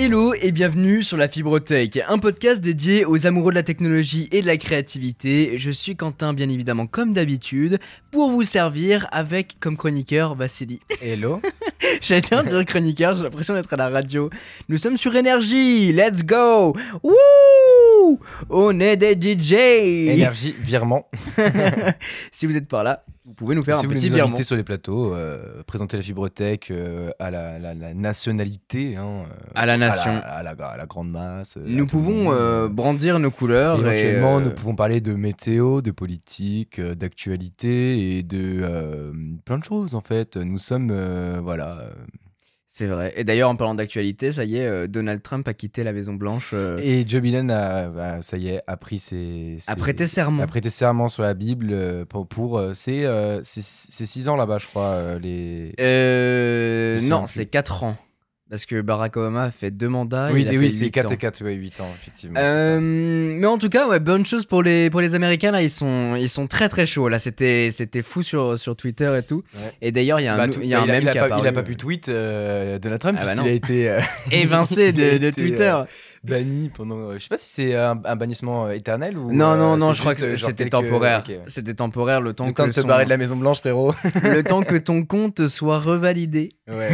Hello et bienvenue sur la Fibrotech, un podcast dédié aux amoureux de la technologie et de la créativité. Je suis Quentin, bien évidemment, comme d'habitude, pour vous servir avec comme chroniqueur Vassili. Hello. J'allais dire chroniqueur, j'ai l'impression d'être à la radio. Nous sommes sur Énergie, let's go Wouh On est des DJ Énergie, virement. Si vous êtes par là, vous pouvez nous faire si un vous petit nous virement. sur les plateaux, euh, présenter la fibrotech euh, à la, la- la nationalité. hein, euh, À la nation. À la, à la- à la grande masse. Nous pouvons brandir nos couleurs. Éventuellement, et, nous pouvons parler de météo, de politique, d'actualité et de plein de choses en fait. Nous sommes, voilà. C'est vrai. Et d'ailleurs, en parlant d'actualité, ça y est, euh, Donald Trump a quitté la Maison Blanche. euh, Et Joe Biden a, bah, ça y est, a pris ses. a ses- prêté serment. a prêté serment sur la Bible euh, pour, pour c'est six ans là-bas, je crois. euh, les... Je non, c'est. 4 ans. Parce que Barack Obama a fait deux mandats. oui, il a et fait oui, c'est huit 4 ans. et 4, ouais, 8 ans, effectivement. Euh, mais en tout cas, ouais, bonne chose pour les, pour les Américains. Là, ils sont, ils sont très très chauds. Là, c'était, c'était fou sur, sur Twitter et tout. Ouais. Et d'ailleurs, il y a un, Bah, tout- y a un il il a qui a pas, apparu, il a pas euh, pu tweet euh, Donald Trump Ah bah puisqu'il non. a été euh, évincé de, Twitter. Banni pendant. euh, je sais pas si c'est un, un bannissement euh, éternel ou. non, non, euh, non, je crois que c'était quelques- temporaire. ouais. C'était temporaire le temps Le temps que de te barrer de la Maison Blanche, frérot. le temps que ton compte soit revalidé. ouais.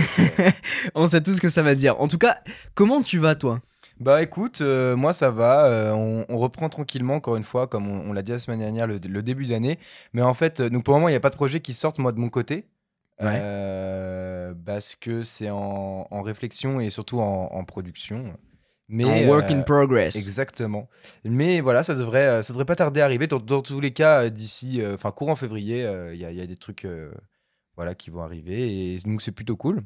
On sait tout ce que ça va dire. En tout cas, comment tu vas, toi? Bah écoute, euh, moi ça va. euh, on, on reprend tranquillement, encore une fois, comme on, on l'a dit la semaine dernière, le, le début de l'année. Mais en fait, donc pour le moment, il n'y a pas de projet qui sortent, moi, de mon côté. Ouais. Euh, parce que c'est en, en réflexion et surtout en, en production. Mais, En work euh, in progress. Exactement. Mais voilà, ça devrait, euh, ça devrait pas tarder à arriver. Dans, dans tous les cas, euh, d'ici, euh, enfin courant février, euh, il y, a- il y a des trucs, euh, voilà, qui vont arriver et donc c'est plutôt cool.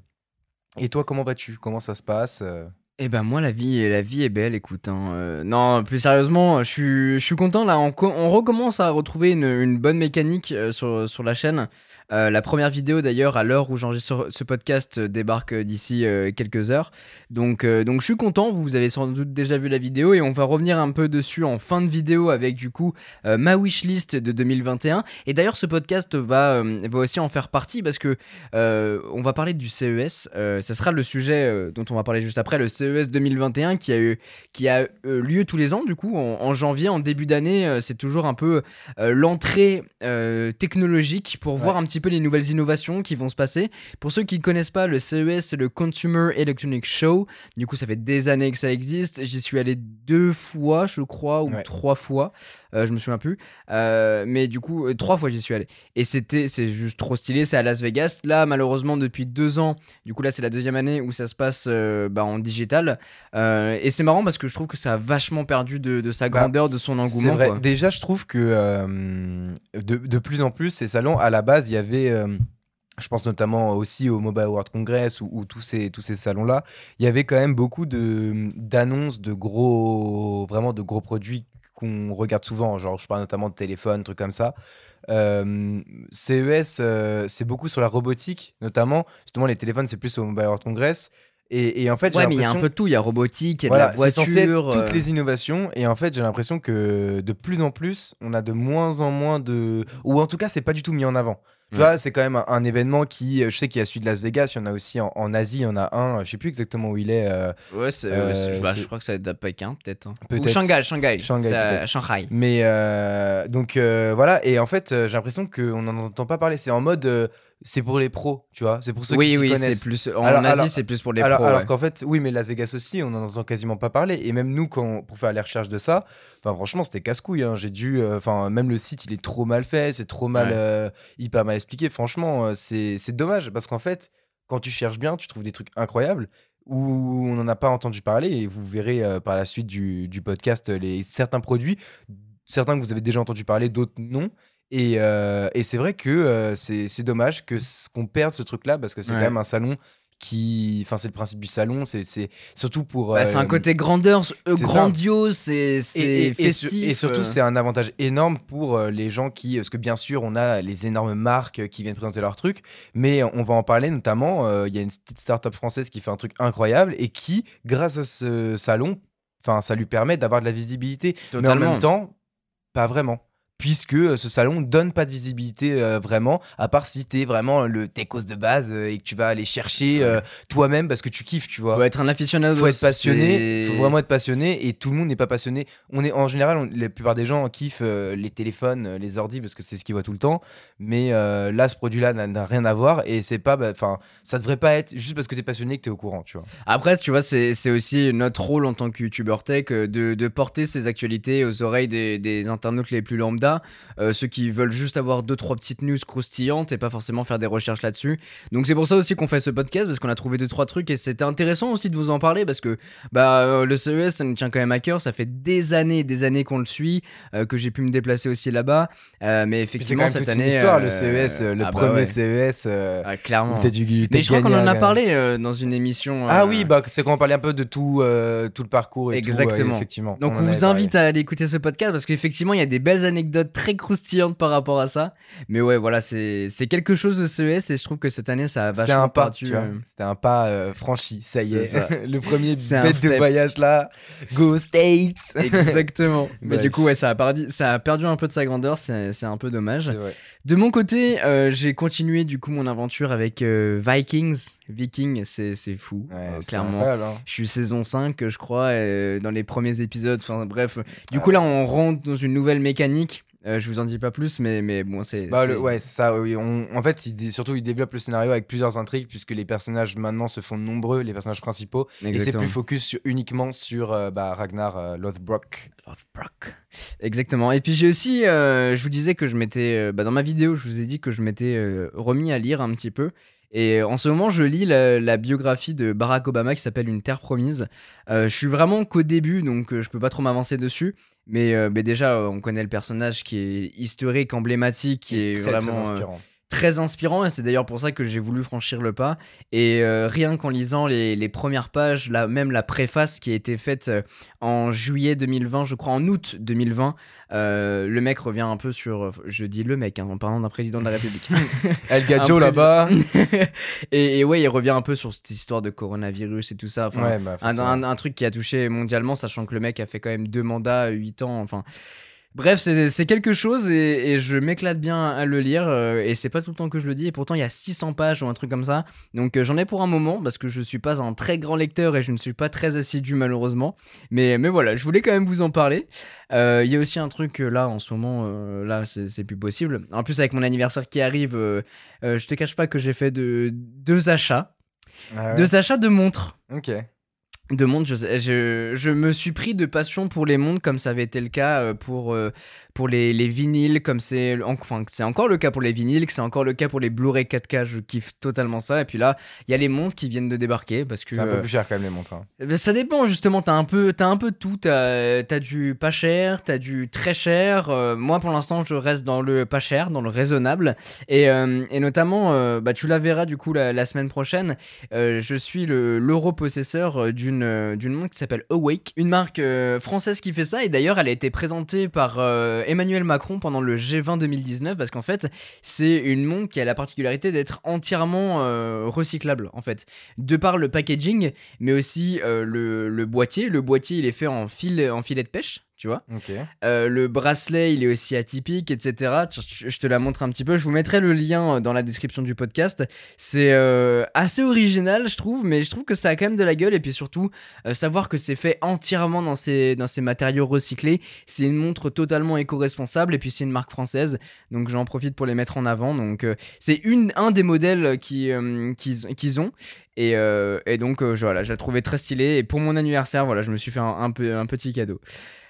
Et toi, comment vas-tu? Comment ça se passe euh? Eh ben moi la vie la vie est belle écoute hein. Euh, non plus sérieusement je suis je suis content là on, co- on recommence à retrouver une, une bonne mécanique euh, sur, sur la chaîne Euh, la première vidéo d'ailleurs à l'heure où j'enregistre ce podcast euh, débarque euh, d'ici euh, quelques heures donc euh, donc je suis content vous avez sans doute déjà vu la vidéo et on va revenir un peu dessus en fin de vidéo avec du coup ma wishlist de 2021 et d'ailleurs ce podcast va va aussi en faire partie parce que on va parler du CES. ça sera le sujet dont on va parler juste après, le CES 2021 qui a eu qui a lieu tous les ans du coup en, en janvier, en début d'année. c'est toujours un peu l'entrée technologique pour voir un petit peu les nouvelles innovations qui vont se passer. Pour ceux qui ne connaissent pas, le CES c'est le Consumer Electronic Show. Du coup, ça fait des années que ça existe. J'y suis allé deux fois, je crois, ou Ouais. trois fois. Euh, je me souviens plus. Euh, mais du coup, euh, trois fois j'y suis allé. Et c'était, c'est juste trop stylé. C'est à Las Vegas. Là, malheureusement, depuis deux ans, du coup, là, c'est la deuxième année où ça se passe bah, en digital. Et c'est marrant parce que je trouve que ça a vachement perdu de, de sa Bah, grandeur, de son C'est engouement. vrai. quoi. Déjà, je trouve que de, de plus en plus, ces salons, à la base, il y avait. Euh, je pense notamment aussi au Mobile World Congress ou, ou tous ces, tous ces salons-là. Il y avait quand même beaucoup d'annonces de gros, vraiment de gros produits qu'on regarde souvent. Genre, je parle notamment de téléphones, trucs comme ça. Euh, CES, euh, c'est beaucoup sur la robotique, notamment. Justement, les téléphones, c'est plus au Mobile World Congress. Et, et en fait, Ouais, mais il y a un peu de tout. Il y a robotique, il y a voilà, de la c'est censé être voiture. toutes les innovations et en fait j'ai l'impression que de plus en plus on a de moins en moins de ou en tout cas c'est pas du tout mis en avant. Tu Ouais. vois, c'est quand même un, un événement qui, euh, je sais qu'il y a celui de Las Vegas, il y en a aussi en, en Asie, il y en a un, je sais plus exactement où il est, euh, Ouais, c'est, Euh, c'est- bah, c'est- je crois que ça doit être à Pékin, peut-être. hein. Ou. Shanghai, Shanghai. Shanghai, à. Shanghai. mais euh, donc euh, voilà, et en fait euh, j'ai l'impression qu'on n'en entend pas parler, c'est en mode euh, c'est pour les pros, tu vois, c'est pour ceux qui Oui, s'y oui, connaissent. c'est plus. En Alors- Asie, c'est plus pour les alors, pros. alors ouais. qu'en fait, oui, mais Las Vegas aussi, on n'en entend quasiment pas parler. Et même nous, quand, pour faire les recherches de ça, franchement, c'était casse-couille. hein. J'ai dû, euh, enfin, même le site, il est trop mal fait, c'est trop mal, Ouais. euh, hyper mal expliqué. Franchement, euh, c'est c'est dommage parce qu'en fait, quand tu cherches bien, tu trouves des trucs incroyables où on n'en a pas entendu parler. Et vous verrez euh, par la suite du, du podcast les certains produits, certains que vous avez déjà entendu parler, d'autres non. Et, euh, et c'est vrai que euh, c'est dommage que qu'on perde ce truc-là parce que c'est Ouais. quand même un salon qui. Enfin, c'est le principe du salon, c'est surtout pour. Bah, c'est euh, un côté grandeur, euh, grandiose, c'est c'est et, et- surtout, euh. c'est un avantage énorme pour euh, les gens qui. Parce que bien sûr, on a les énormes marques euh, qui viennent présenter leurs trucs, mais on va en parler notamment. euh, Il y a une petite start-up française qui fait un truc incroyable et qui, grâce à ce salon, enfin, ça lui permet d'avoir de la visibilité. Mais en même temps, pas vraiment. Puisque euh, ce salon donne pas de visibilité euh, vraiment, à part si t'es vraiment le techos de base euh, et que tu vas aller chercher euh, toi-même parce que tu kiffes, tu vois. Faut être un aficionado. Faut être passionné, faut vraiment être passionné et tout le monde n'est pas passionné. On est en général, on- la plupart des gens kiffent les téléphones, les ordis parce que c'est ce qu'ils voient tout le temps. Mais là, ce produit-là n'a- rien à voir et c'est pas, bah, enfin, ça devrait pas être juste parce que t'es passionné que t'es au courant, tu vois. Après, tu vois, c'est aussi notre rôle en tant que youtubeur tech de, de porter ces actualités aux oreilles des, des internautes les plus lambda, euh, ceux qui veulent juste avoir deux trois petites news croustillantes et pas forcément faire des recherches là-dessus. Donc c'est pour ça aussi qu'on fait ce podcast parce qu'on a trouvé deux trois trucs et c'était intéressant aussi de vous en parler parce que bah euh, le CES ça nous tient quand même à cœur. Ça fait des années, des années qu'on le suit, euh, que j'ai pu me déplacer aussi là-bas. Mais effectivement quand même cette toute une année, histoire, euh, le CES, le ah bah premier ouais. CES. euh, Ah, clairement. dû- t'as Mais je crois qu'on en a parlé dans une émission. Ah oui, bah, c'est quand on parlait un peu de tout, tout le parcours et Exactement. effectivement. Donc on, vous parlé. invite à aller écouter ce podcast parce qu'effectivement il y a des belles anecdotes très croustillantes par rapport à ça. Mais ouais voilà c'est quelque chose de CES et je trouve que cette année ça a vachement un pas, euh, C'était un pas euh, franchi, ça y C'est est. ça. le premier bête de voyage là. Go States Exactement. Mais Bref. du coup ouais ça a perdu ça a perdu un peu de sa grandeur c'est un peu dommage. De mon côté euh, j'ai continué du coup mon aventure avec euh, Vikings. Viking c'est fou Ouais, c'est clairement. incroyable, hein. Je suis saison 5, je crois, dans les premiers épisodes. Enfin, bref. Du coup, là, on rentre dans une nouvelle mécanique. Euh, je vous en dis pas plus, mais, mais bon, c'est. Bah, le- ouais, ça, oui. On- en fait, il, surtout, il développe le scénario avec plusieurs intrigues, puisque les personnages maintenant se font nombreux, les personnages principaux. Et c'est Exactement. plus focus sur- uniquement sur euh, bah, Ragnar euh, Lothbrok. Lothbrok. Exactement. Et puis j'ai aussi, euh, je vous disais que je m'étais, euh, bah, dans ma vidéo, je vous ai dit que je m'étais euh, remis à lire un petit peu. Et en ce moment, je lis la, la biographie de Barack Obama qui s'appelle Une Terre Promise. Euh, je suis vraiment qu'au début, donc euh, je peux pas trop m'avancer dessus. Mais, euh, mais déjà, on connaît le personnage qui est historique, emblématique, qui est très, vraiment très inspirant. Très inspirant et c'est d'ailleurs pour ça que j'ai voulu franchir le pas et euh, rien qu'en lisant les, les premières pages la, même la préface qui a été faite euh, en juillet 2020 je crois en août 2020 euh, le mec revient un peu sur je dis le mec hein, en parlant d'un président de la République El Gadjo Un là-bas. et, et ouais il revient un peu sur cette histoire de coronavirus et tout ça enfin, ouais, bah, un, un- un truc qui a touché mondialement, sachant que le mec a fait quand même deux mandats, 8 ans, enfin. Bref, c'est quelque chose et, et je m'éclate bien à le lire euh, et c'est pas tout le temps que je le dis et pourtant il y a 600 pages ou un truc comme ça. Donc euh, j'en ai pour un moment parce que je suis pas un très grand lecteur et je ne suis pas très assidu malheureusement. Mais, mais voilà, je voulais quand même vous en parler. Euh, Il y a aussi un truc là en ce moment, là c'est plus possible. En plus avec mon anniversaire qui arrive, je te cache pas que j'ai fait de, deux achats. Ah ouais. Deux achats de montres Ok. De montres, je, je, je me suis pris de passion pour les montres comme ça avait été le cas euh, pour, euh, pour les, les vinyles, comme c'est enfin, c'est encore le cas pour les vinyles, que c'est encore le cas pour les Blu-ray 4K, je kiffe totalement ça. Et puis là, il y a les montres qui viennent de débarquer parce que C'est un peu plus cher quand même les montres. hein. ben, ça dépend justement, t'as un peu, t'as un peu de tout, t'as as du pas cher, t'as du très cher. Euh, moi pour l'instant je reste dans le pas cher, dans le raisonnable. Et, euh, et notamment, euh, bah, tu la verras du coup la, la semaine prochaine, je suis le l'euro-possesseur d'une d'une montre qui s'appelle Awake, une marque française qui fait ça. Et d'ailleurs elle a été présentée par Emmanuel Macron pendant le G20 2019 parce qu'en fait c'est une montre qui a la particularité d'être entièrement euh, recyclable en fait. De par le packaging, mais aussi euh, le, boîtier. Le boîtier, il est fait en, fil, en filet de pêche, tu vois. Euh, le bracelet, il est aussi atypique, etc. Je, te la montre un petit peu. Je vous mettrai le lien euh, dans la description du podcast. C'est euh, assez original, je trouve, mais je trouve que ça a quand même de la gueule. Et puis surtout, euh, savoir que c'est fait entièrement dans ces, dans ces matériaux recyclés. C'est une montre totalement éco-responsable. Et puis c'est une marque française. Donc j'en profite pour les mettre en avant. Donc c'est une, un des modèles qui, qu'ils, qu'ils ont. Et, et donc voilà, je la trouvais très stylée. Et pour mon anniversaire, voilà, je me suis fait un, un peu, un petit cadeau.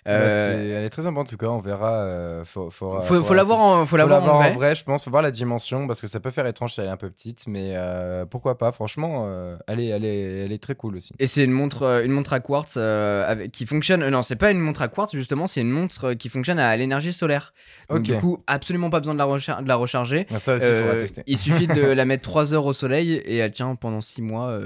Bah, Euh, elle est très sympa en tout cas, on verra. euh, faut, faut, faut faudra la voir en, faut Faut la voir en vrai. en vrai, je pense. Faut voir la dimension parce que ça peut faire étrange si elle est un peu petite, mais euh, pourquoi pas. Franchement, euh, elle, est, elle, est, elle est très cool aussi. Et c'est une montre, une montre à quartz avec, qui fonctionne. non, c'est pas une montre à quartz justement, c'est une montre qui fonctionne à l'énergie solaire. Donc du coup, absolument pas besoin de la, recha- de la recharger. Ah, ça aussi, il faudra tester. il suffit de la mettre 3 heures au soleil et elle tient pendant 6 mois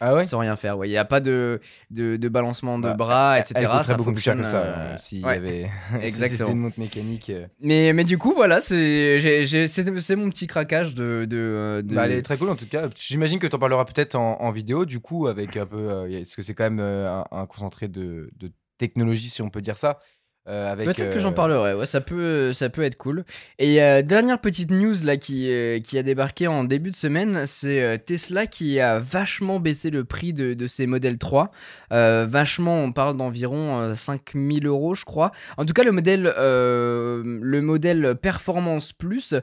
Ah ouais? sans rien faire. Ouais, Il n'y a pas de, de, de balancement de Bah, bras, etc. Elle Ça beaucoup plus cher que ça. Euh, S'il ouais. y avait. Exactement. une montre mécanique. euh. mais, mais du coup, voilà, c'est mon petit craquage de. de, euh, de- Bah, elle est très cool en tout cas. J'imagine que tu en parleras peut-être en, en vidéo, du coup, avec un peu. euh, Est-ce que c'est quand même euh, un, un concentré de, de technologie, si on peut dire ça? Euh, Peut-être que euh, j'en parlerai, ouais, ça peut, ça peut être cool. Et euh, dernière petite news là qui, qui a débarqué en début de semaine, c'est Tesla qui a vachement baissé le prix de, de ses modèles 3. Euh, vachement, on parle d'environ euh, 5000 euros, je crois. En tout cas, le modèle, le modèle Performance Plus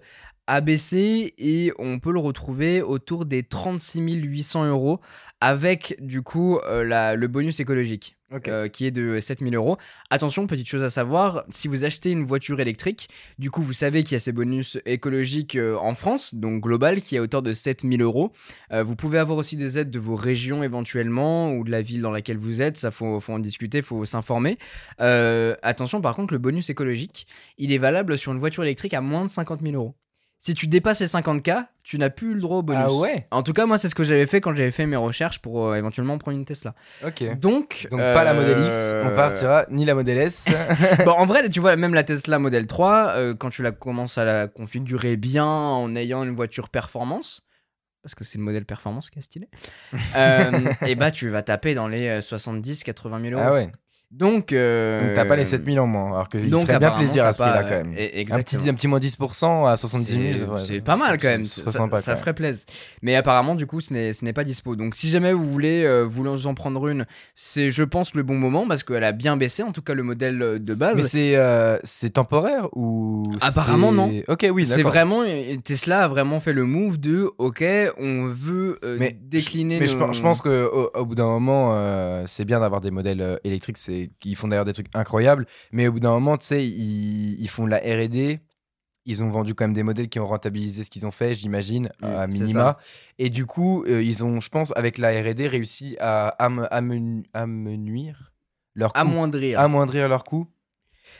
a baissé et on peut le retrouver autour des 36 800 euros avec du coup euh, la- le bonus écologique euh, qui est de 7000 euros. Attention, petite chose à savoir, si vous achetez une voiture électrique, du coup vous savez qu'il y a ces bonus écologiques euh, en France, donc global, qui est à hauteur de 7000 euros. Euh, vous pouvez avoir aussi des aides de vos régions éventuellement, ou de la ville dans laquelle vous êtes, ça faut, faut en discuter, faut s'informer. Attention par contre, le bonus écologique, il est valable sur une voiture électrique à moins de 50 000 euros. Si tu dépasses les 50K, tu n'as plus le droit au bonus. Ah ouais En tout cas, moi, c'est ce que j'avais fait quand j'avais fait mes recherches pour euh, éventuellement prendre une Tesla. Ok. Donc, Donc pas la Model X, euh, on partira, ni la Model S. bon, en vrai, tu vois, même la Tesla Model 3, euh, quand tu la commences à la configurer bien en ayant une voiture performance, parce que c'est le modèle performance qui est stylé, et bah tu vas taper dans les 70-80 000 euros. ah ouais. Donc, euh, Donc t'as pas les 7000 en moins, alors que il donc, ferait bien plaisir à ce prix-là quand même. eh, Un petit, un petit moins 10% à 70 000, C'est- pas mal quand même, C'est ça, sympa, ça ferait plaisir. Mais apparemment, du coup, ce n'est pas dispo. Donc, si jamais vous voulez euh, vous en prendre une, c'est, je pense, le bon moment parce qu'elle a bien baissé, en tout cas le modèle euh, de base. Mais c'est euh, temporaire ou Apparemment, non. Ok, oui, c'est vraiment Tesla a vraiment fait le move de OK, on veut euh, Mais décliner. Mais je, nos- pense- je pense que au, bout d'un moment, euh, c'est bien d'avoir des modèles euh, électriques, c'est qui font d'ailleurs des trucs incroyables. Mais au bout d'un moment, tu sais, ils, ils font de la R&D. Ils ont vendu quand même des modèles qui ont rentabilisé ce qu'ils ont fait, j'imagine, Mm, à c'est minima. Et du coup, euh, ils ont, je pense, avec la R&D, réussi à am- amen- amenuire leur coût, amoindrir. amoindrir leur coût.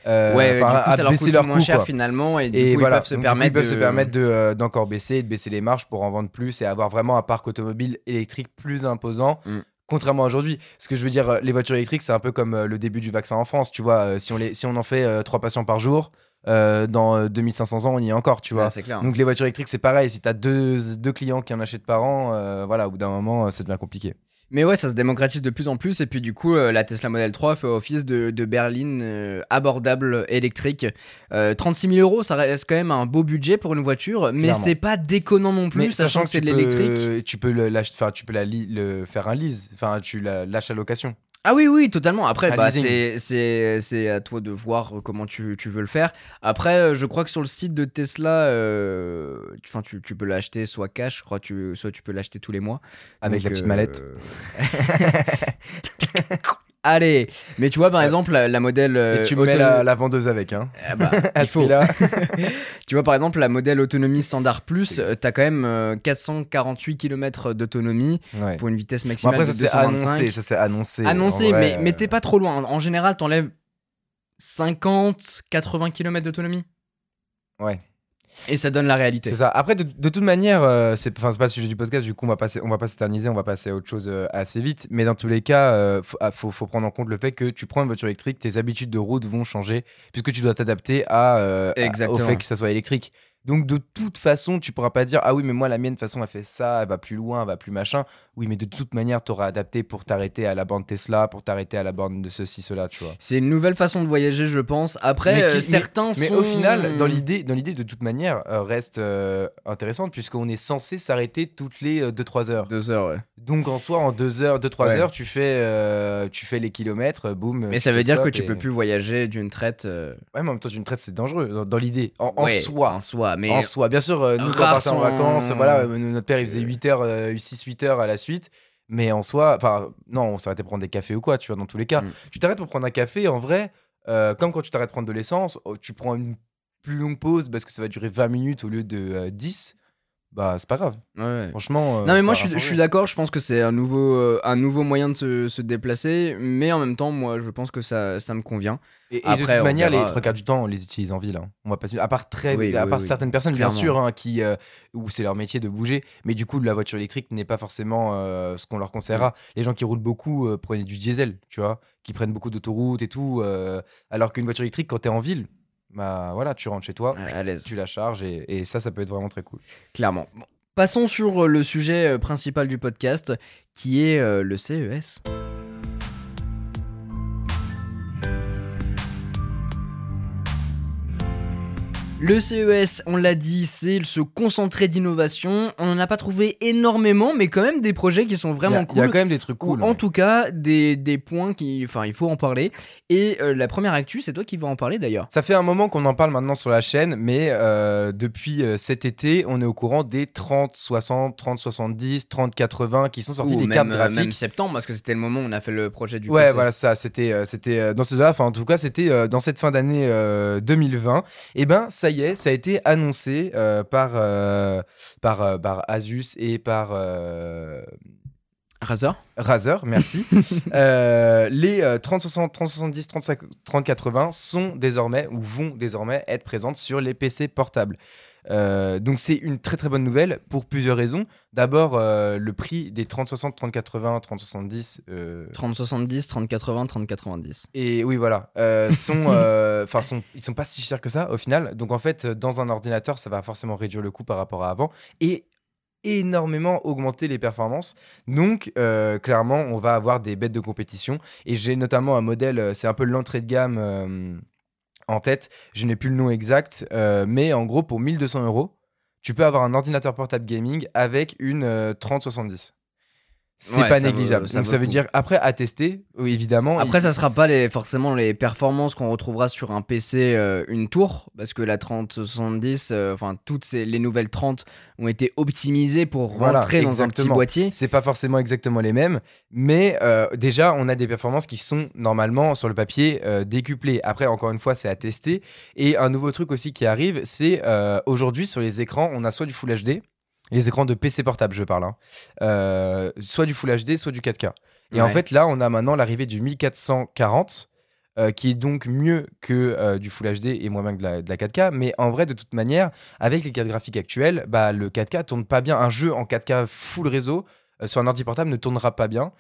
Euh, ouais, du coup, à ça leur baisser coûte leur moins coût, cher quoi. finalement et du Et coup, voilà, ils peuvent se coup, permettre ils peuvent de... se permettre de, euh, d'encore baisser, de baisser les marges pour en vendre plus et avoir vraiment un parc automobile électrique plus imposant. Mm. Contrairement à aujourd'hui, ce que je veux dire, euh, les voitures électriques, c'est un peu comme euh, le début du vaccin en France, tu vois. euh, si, on les, si on en fait trois patients par jour, euh, dans euh, 2500 ans, on y est encore, tu vois. Ouais, c'est clair. Donc les voitures électriques, c'est pareil. Si tu as deux, deux clients qui en achètent par an, euh, voilà, au bout d'un moment, ça devient compliqué. Mais ouais, ça se démocratise de plus en plus. Et puis du coup, euh, la Tesla Model 3 fait office de, de berline euh, abordable électrique. Euh, 36 000 euros, ça reste quand même un beau budget pour une voiture, mais Clairement. c'est pas déconnant non plus, Mais sachant que c'est de tu peux- l'électrique. Tu peux le, l'ach- enfin, tu peux la li- le faire un lease, enfin, tu la- lâches à location. Ah oui, oui, totalement. Après, bah, c'est, à toi de voir comment tu, tu veux le faire. Après, euh, je crois que sur le site de Tesla, euh, tu, 'fin, tu, tu peux l'acheter soit cash, je crois, tu, soit tu peux l'acheter tous les mois. Avec Donc, la petite euh, mallette. Allez, mais tu vois par exemple la, la modèle. Et euh, tu mets la, la vendeuse avec, hein. Ah bah, il faut. Tu vois, par exemple, la modèle autonomie standard plus, euh, t'as quand même euh, 448 km d'autonomie Ouais. pour une vitesse Bon, maximale après, de ça c'est 225. annoncé, ça c'est annoncé. Annoncé, vrai, mais, mais euh, t'es pas trop loin. En général, t'enlèves 50, 80 km d'autonomie. Ouais. Et ça donne la réalité. C'est ça. Après, de, de toute manière, euh, c'est enfin, c'est pas le sujet du podcast, du coup, on va, passer, on va pas s'éterniser, on va passer à autre chose euh, assez vite. Mais dans tous les cas, euh, faut, ah, faut, faut prendre en compte le fait que tu prends une voiture électrique, tes habitudes de route vont changer, puisque tu dois t'adapter à, euh, à- au fait que ça soit électrique. Donc, de toute façon, tu pourras pas dire Ah oui, mais moi, la mienne, de toute façon, elle fait ça, elle va plus loin, elle va plus machin. Oui, mais de toute manière, tu auras adapté pour t'arrêter à la borne Tesla, pour t'arrêter à la borne de ceci, cela, tu vois. C'est une nouvelle façon de voyager, je pense. Après, Mais euh, qui- mais- certains Mais sont... au final, dans l'idée, dans l'idée de toute manière, euh, reste euh, intéressante puisqu'on est censé s'arrêter toutes les 2-3 heures. Deux heures, ouais. Donc en soi, en 2 heures, 2-3 Ouais. heures, tu fais, euh, tu fais les kilomètres, boum. Mais ça veut dire que stoppes tu et- peux plus voyager d'une traite. euh, Ouais, mais en même temps, une traite, c'est dangereux dans, dans l'idée. En, en ouais, soi. En soi, mais. En soi, bien sûr, euh, nous quand on partait en vacances, voilà, euh, notre père il faisait 8 heures, 6-8 heures à la suite, mais en soi, enfin, non, on s'arrêtait prendre des cafés ou quoi, tu vois, dans tous les cas. Mm. Tu t'arrêtes pour prendre un café, en vrai, euh, comme quand tu t'arrêtes pour prendre de l'essence, oh, tu prends une plus longue pause parce que ça va durer 20 minutes au lieu de euh, 10, bah c'est pas grave. Ouais. Franchement. euh, Non mais moi je suis, je suis d'accord, je pense que c'est un nouveau, euh, un nouveau moyen de se, se déplacer, mais en même temps moi je pense que ça, ça me convient. Et, et Après, de toute manière, verra, les trois quarts du temps, on les utilise en ville. hein. On va pas à part très, Oui, à oui, part oui. certaines personnes, Clairement. bien sûr, hein, qui euh, où c'est leur métier de bouger. Mais du coup, la voiture électrique n'est pas forcément euh, ce qu'on leur conseillera. Les gens qui roulent beaucoup euh, prenaient du diesel, tu vois, qui prennent beaucoup d'autoroutes et tout. euh, alors qu'une voiture électrique, quand t'es en ville, bah voilà, tu rentres chez toi, Ouais, à l'aise, tu la charges et, et ça, ça peut être vraiment très cool. clairement. Bon. Passons sur euh, le sujet euh, principal du podcast, qui est euh, le CES. Le CES, on l'a dit, c'est se concentrer d'innovation. On n'en a pas trouvé énormément, mais quand même des projets qui sont y, vraiment a, cool. il y a quand même des trucs Ou cool. en tout cas, des, des points qui. Enfin, il faut en parler. Et euh, la première actu, c'est toi qui vas en parler d'ailleurs. Ça fait un moment qu'on en parle maintenant sur la chaîne, mais euh, depuis euh, cet été, on est au courant des 30, 60, 30, 70, 30, 80 qui sont sortis Ou des même, cartes graphiques. même septembre, parce que c'était le moment où on a fait le projet du Ouais, PC. voilà ça. C'était, c'était dans ces là Enfin, en tout cas, c'était dans cette fin d'année euh, 2020. Et ben, ça y est, ça a été annoncé euh, par euh, par euh, par Asus et par euh, Razer Razer, merci. Euh, les euh, 30, 60, 30, 70, 35, 30, 80 sont désormais ou vont désormais être présentes sur les PC portables. Euh, donc c'est une très très bonne nouvelle pour plusieurs raisons. D'abord, euh, le prix des 30, 60, 30, 80, 30, 70 euh, 3070, 3080, 3090. et oui, voilà, euh, sont, enfin, sont, ils sont pas si chers que ça au final. Donc en fait, dans un ordinateur, ça va forcément réduire le coût par rapport à avant et énormément augmenter les performances. Donc euh, clairement, on va avoir des bêtes de compétition. Et j'ai notamment un modèle, c'est un peu l'entrée de gamme euh, en tête. Je n'ai plus le nom exact, euh, mais en gros, pour 1200 euros, tu peux avoir un ordinateur portable gaming avec une euh, 3070. C'est Ouais, pas négligeable. ça Donc ça veut coup. dire après à tester, oui, évidemment. Après, il- ça sera pas les, forcément les performances qu'on retrouvera sur un PC euh, une tour, parce que la 3070, euh, enfin toutes ces, les nouvelles 30 ont été optimisées pour Voilà, rentrer dans un petit boîtier. C'est pas forcément exactement les mêmes, mais euh, déjà on a des performances qui sont normalement sur le papier décuplées. Après, encore une fois, c'est à tester. Et un nouveau truc aussi qui arrive, c'est aujourd'hui sur les écrans, on a soit du Full HD, les écrans de PC portable, je parle, hein, euh, soit du Full HD, soit du 4K. Et en fait, là, on a maintenant l'arrivée du 1440. euh, qui est donc mieux que euh, du Full HD et moins bien que de la, de la 4K. Mais en vrai, de toute manière, avec les cartes graphiques actuelles, bah, le 4K tourne pas bien. Un jeu en 4K full réseau sur un ordi portable ne tournera pas bien.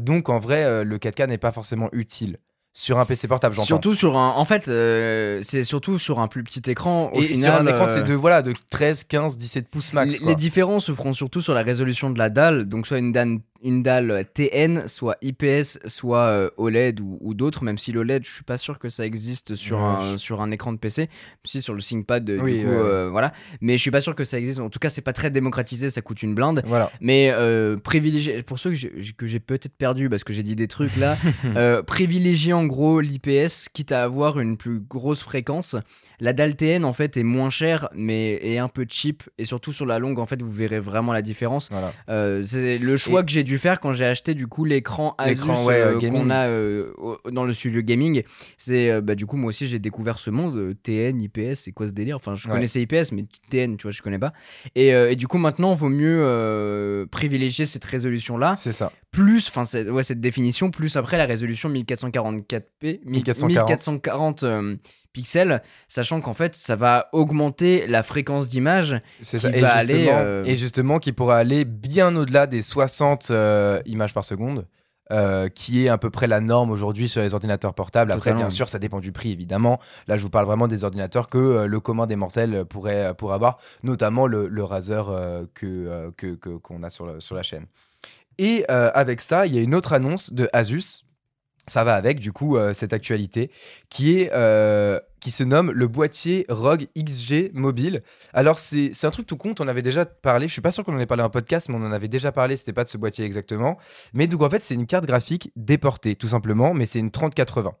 Donc en vrai, le 4K n'est pas forcément utile sur un PC portable, j'entends. Surtout sur un. En fait, euh, c'est surtout sur un plus petit écran. Au et final, sur un écran, euh, c'est de voilà de 13, 15, 17 pouces max. les, quoi. les différences se feront surtout sur la résolution de la dalle. Donc, soit une dalle, une dalle TN, soit IPS, soit euh, OLED ou, ou d'autres. Même si l'OLED, je suis pas sûr que ça existe sur, Ouais, un, je- sur un écran de PC. Si sur le ThinkPad, euh, Oui, du coup, ouais, euh, voilà. Mais je suis pas sûr que ça existe. En tout cas, c'est pas très démocratisé. Ça coûte une blinde. Voilà. Mais euh, privilégier, pour ceux que j'ai, que j'ai peut-être perdu parce que j'ai dit des trucs là, euh, privilégier en gros l'IPS, quitte à avoir une plus grosse fréquence. La dalle TN en fait est moins chère, mais est un peu cheap. Et surtout sur la longue, en fait, vous verrez vraiment la différence. Voilà. Euh, c'est le choix Et- que j'ai dû faire quand j'ai acheté du coup l'écran Asus ouais, euh, euh, qu'on a euh, dans le studio gaming. C'est bah, du coup moi aussi j'ai découvert ce monde TN, IPS, c'est quoi ce délire? Enfin je Ouais. connaissais IPS mais TN tu vois je connais pas. Et, et du coup maintenant vaut mieux privilégier cette résolution là C'est ça. plus enfin ouais cette définition plus après la résolution 1444p 1440. 1440 euh, pixels sachant qu'en fait ça va augmenter la fréquence d'image C'est ça. Et va justement, aller, euh, et justement, qui pourra aller bien au-delà des 60 euh, images par seconde. euh, qui est à peu près la norme aujourd'hui sur les ordinateurs portables. Après, Totalement. bien sûr, ça dépend du prix, évidemment. Là, je vous parle vraiment des ordinateurs que euh, le commun des mortels pourrait, pourrait avoir, notamment le, le Razer euh, que, que, que- qu'on a sur, le- sur la chaîne. Et avec ça, il y a une autre annonce de Asus. Ça va avec, du coup, euh, cette actualité qui, est, euh, qui se nomme le boîtier ROG XG mobile. Alors, c'est un truc tout compte, on avait déjà parlé, je suis pas sûr qu'on en ait parlé en podcast, mais on en avait déjà parlé, c'était pas de ce boîtier exactement. Mais donc, en fait, c'est une carte graphique déportée, tout simplement, mais c'est une 3080.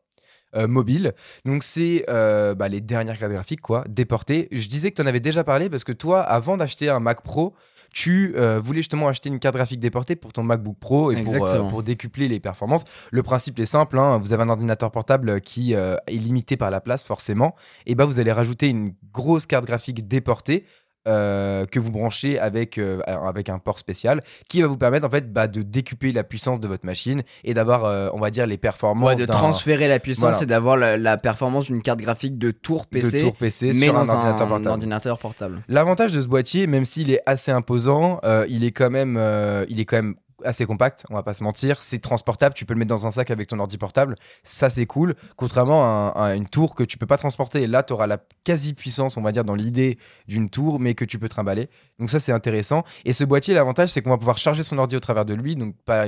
euh, mobile, donc c'est bah, les dernières cartes graphiques quoi, déportées. Je disais que tu en avais déjà parlé parce que toi, avant d'acheter un Mac Pro, tu euh, voulais justement acheter une carte graphique déportée pour ton MacBook Pro et pour, euh, pour décupler les performances. Le principe est simple, hein, vous avez un ordinateur portable qui euh, est limité par la place forcément, et bah vous allez rajouter une grosse carte graphique déportée euh, que vous branchez avec, euh, avec un port spécial qui va vous permettre en fait bah, de décupler la puissance de votre machine et d'avoir euh, on va dire les performances Ouais, de transférer la puissance Voilà. et d'avoir la, la performance d'une carte graphique de tour PC, de tour PC mais sur dans un ordinateur un portable. ordinateur portable. L'avantage de ce boîtier, même s'il est assez imposant, il est quand même, il est quand même assez compact, on va pas se mentir. C'est transportable, tu peux le mettre dans un sac avec ton ordi portable. Ça, c'est cool. Contrairement à, une tour que tu peux pas transporter. Là, tu auras la quasi-puissance, on va dire, dans l'idée d'une tour, mais que tu peux trimballer. Donc, ça, c'est intéressant. Et ce boîtier, l'avantage, c'est qu'on va pouvoir charger son ordi au travers de lui. Donc, pas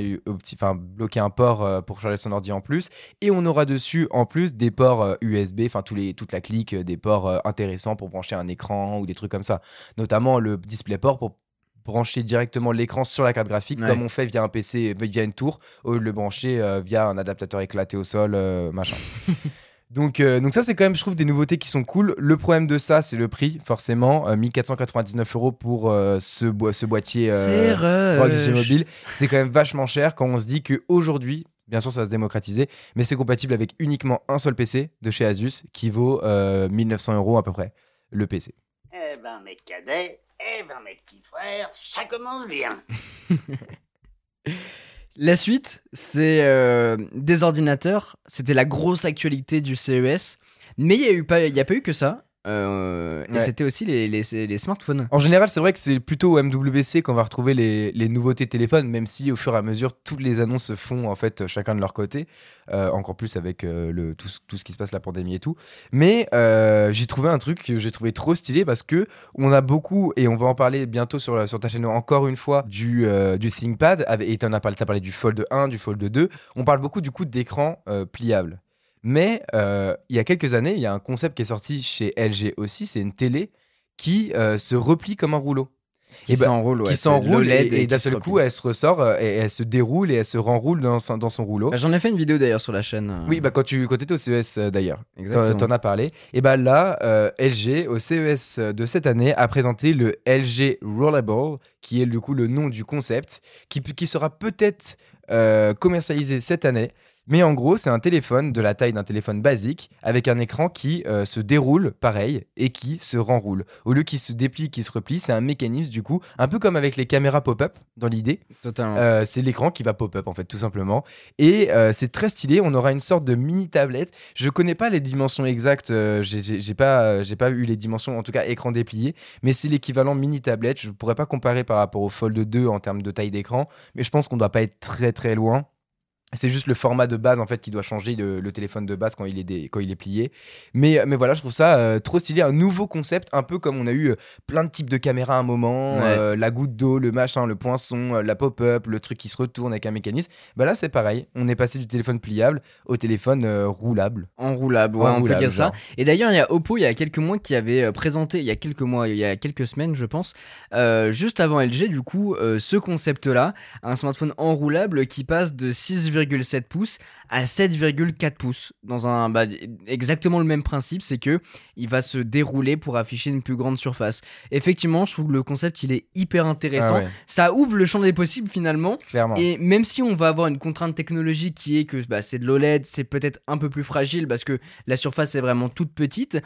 enfin, bloquer un port euh, pour charger son ordi en plus. Et on aura dessus, en plus, des ports USB, euh, enfin, toute la clique, euh, des ports intéressants pour brancher un écran ou des trucs comme ça. Notamment le DisplayPort pour brancher directement l'écran sur la carte graphique, comme on fait via un PC, via une tour, au lieu de le brancher euh, via un adaptateur éclaté au sol, euh, machin. donc, euh, donc ça, c'est quand même, je trouve, des nouveautés qui sont cool. Le problème de ça, c'est le prix, forcément. 1499 euros pour ce, ce boîtier 3 mobile. C'est quand même vachement cher quand on se dit qu'aujourd'hui, Bien sûr, ça va se démocratiser, mais c'est compatible avec uniquement un seul PC de chez Asus qui vaut 1900 euros à peu près, le PC. Eh ben, mes cadets, eh ben, mes petits frères, ça commence bien. La suite, c'est euh, des ordinateurs. C'était la grosse actualité du CES. Mais il n'y a, a pas eu que ça. Euh, et c'était aussi les, les, smartphones. En général, c'est vrai que c'est plutôt au MWC qu'on va retrouver les, les, nouveautés téléphones, même si au fur et à mesure, toutes les annonces se font en fait chacun de leur côté. Euh, encore plus avec euh, le, tout, tout, ce qui se passe, la pandémie et tout. Mais j'ai trouvé un truc que j'ai trouvé trop stylé parce que on a beaucoup, et on va en parler bientôt sur, sur ta chaîne encore une fois, du, du ThinkPad. Et tu as parlé, as parlé du Fold 1, du Fold 2. On parle beaucoup du coup d'écran pliable. Mais euh, il y a quelques années, il y a un concept qui est sorti chez LG aussi, c'est une télé qui euh, se replie comme un rouleau. Qui s'enroule, Qui s'enroule et, d'un seul coup, elle se ressort euh, et elle se déroule et elle se renroule dans son, dans son rouleau. Bah, j'en ai fait une vidéo d'ailleurs sur la chaîne. Oui, bah quand tu quand étais au CES d'ailleurs, t'en as parlé. Et bah là, LG au CES de cette année a présenté le LG Rollable, qui est du coup le nom du concept, qui, qui sera peut-être commercialisé cette année. Mais en gros, c'est un téléphone de la taille d'un téléphone basique avec un écran qui euh, se déroule pareil et qui se renroule. Au lieu qu'il se déplie, qu'il se replie, c'est un mécanisme du coup, un peu comme avec les caméras pop-up dans l'idée. Totalement. Euh, c'est l'écran qui va pop-up en fait, tout simplement. Et euh, c'est très stylé. On aura une sorte de mini tablette. Je connais pas les dimensions exactes. j'ai pas, j'ai pas eu les dimensions, en tout cas écran déplié, mais c'est l'équivalent mini tablette. Je pourrais pas comparer par rapport au Fold 2 en termes de taille d'écran, mais je pense qu'on doit pas être très très loin. C'est juste le format de base en fait qui doit changer le, téléphone de base quand il est, quand il est plié. Mais, mais voilà, je trouve ça euh, trop stylé, un nouveau concept, un peu comme on a eu euh, plein de types de caméras à un moment, euh, la goutte d'eau, le machin, le poinçon, la pop-up, le truc qui se retourne avec un mécanisme. Bah là c'est pareil, on est passé du téléphone pliable au téléphone roulable. Enroulable, ouais, on peut dire ça. Et d'ailleurs il y a Oppo il y a quelques mois qui avait présenté, il y a quelques mois, il y a quelques semaines je pense, juste avant LG du coup, ce concept là, un smartphone enroulable qui passe de 6, 7 pouces à 7,4 pouces. Dans un, bah, exactement le même principe, c'est que il va se dérouler pour afficher une plus grande surface. Effectivement, je trouve que le concept il est hyper intéressant. Ah Ça ouvre le champ des possibles finalement. Clairement. Et même si on va avoir une contrainte technologique qui est que bah, c'est de l'OLED, c'est peut-être un peu plus fragile parce que la surface est vraiment toute petite.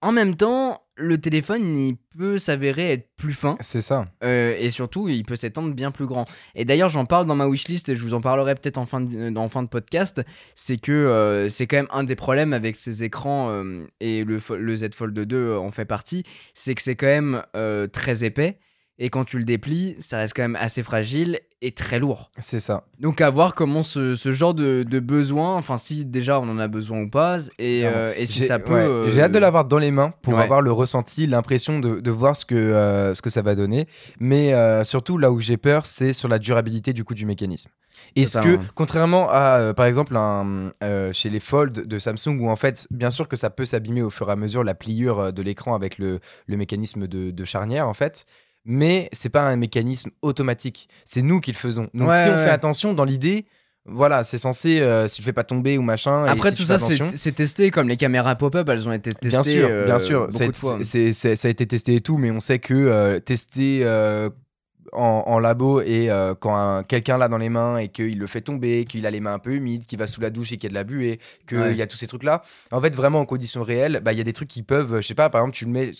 En même temps, le téléphone, il peut s'avérer être plus fin. C'est ça. Euh, et surtout, il peut s'étendre bien plus grand. Et d'ailleurs, j'en parle dans ma wishlist et je vous en parlerai peut-être en, fin de, euh, fin de podcast. C'est que euh, c'est quand même un des problèmes avec ces écrans, et le, le Z Fold 2 en fait partie, c'est que c'est quand même très épais. Et quand tu le déplies, ça reste quand même assez fragile et très lourd. C'est ça. Donc à voir comment ce, genre de, besoin, enfin si déjà on en a besoin ou pas, et, euh, si ça peut... Euh, j'ai hâte de l'avoir dans les mains pour avoir le ressenti, l'impression de, voir ce que, euh, ce que ça va donner. Mais surtout là où j'ai peur, c'est sur la durabilité du coup du mécanisme. Est-ce que, contrairement à, par exemple, un, chez les Fold de Samsung, où en fait, bien sûr que ça peut s'abîmer au fur et à mesure la pliure de l'écran avec le, mécanisme de, de charnière, en fait, mais c'est pas un mécanisme automatique. C'est nous qui le faisons. Donc si on fait attention dans l'idée, voilà, c'est censé, euh, si tu fais pas tomber ou machin. Après, tout ça, c'est testé, comme les caméras pop-up, elles ont été testées. Bien sûr, bien sûr. ça a été testé et tout, mais on sait que euh, tester en, labo et euh, quand quelqu'un l'a dans les mains et qu'il le fait tomber, qu'il a les mains un peu humides, qu'il va sous la douche et qu'il y a de la buée, qu'il y a tous ces trucs-là. En fait, vraiment en conditions réelles, bah, il y a des trucs qui peuvent, je sais pas, par exemple, tu le mets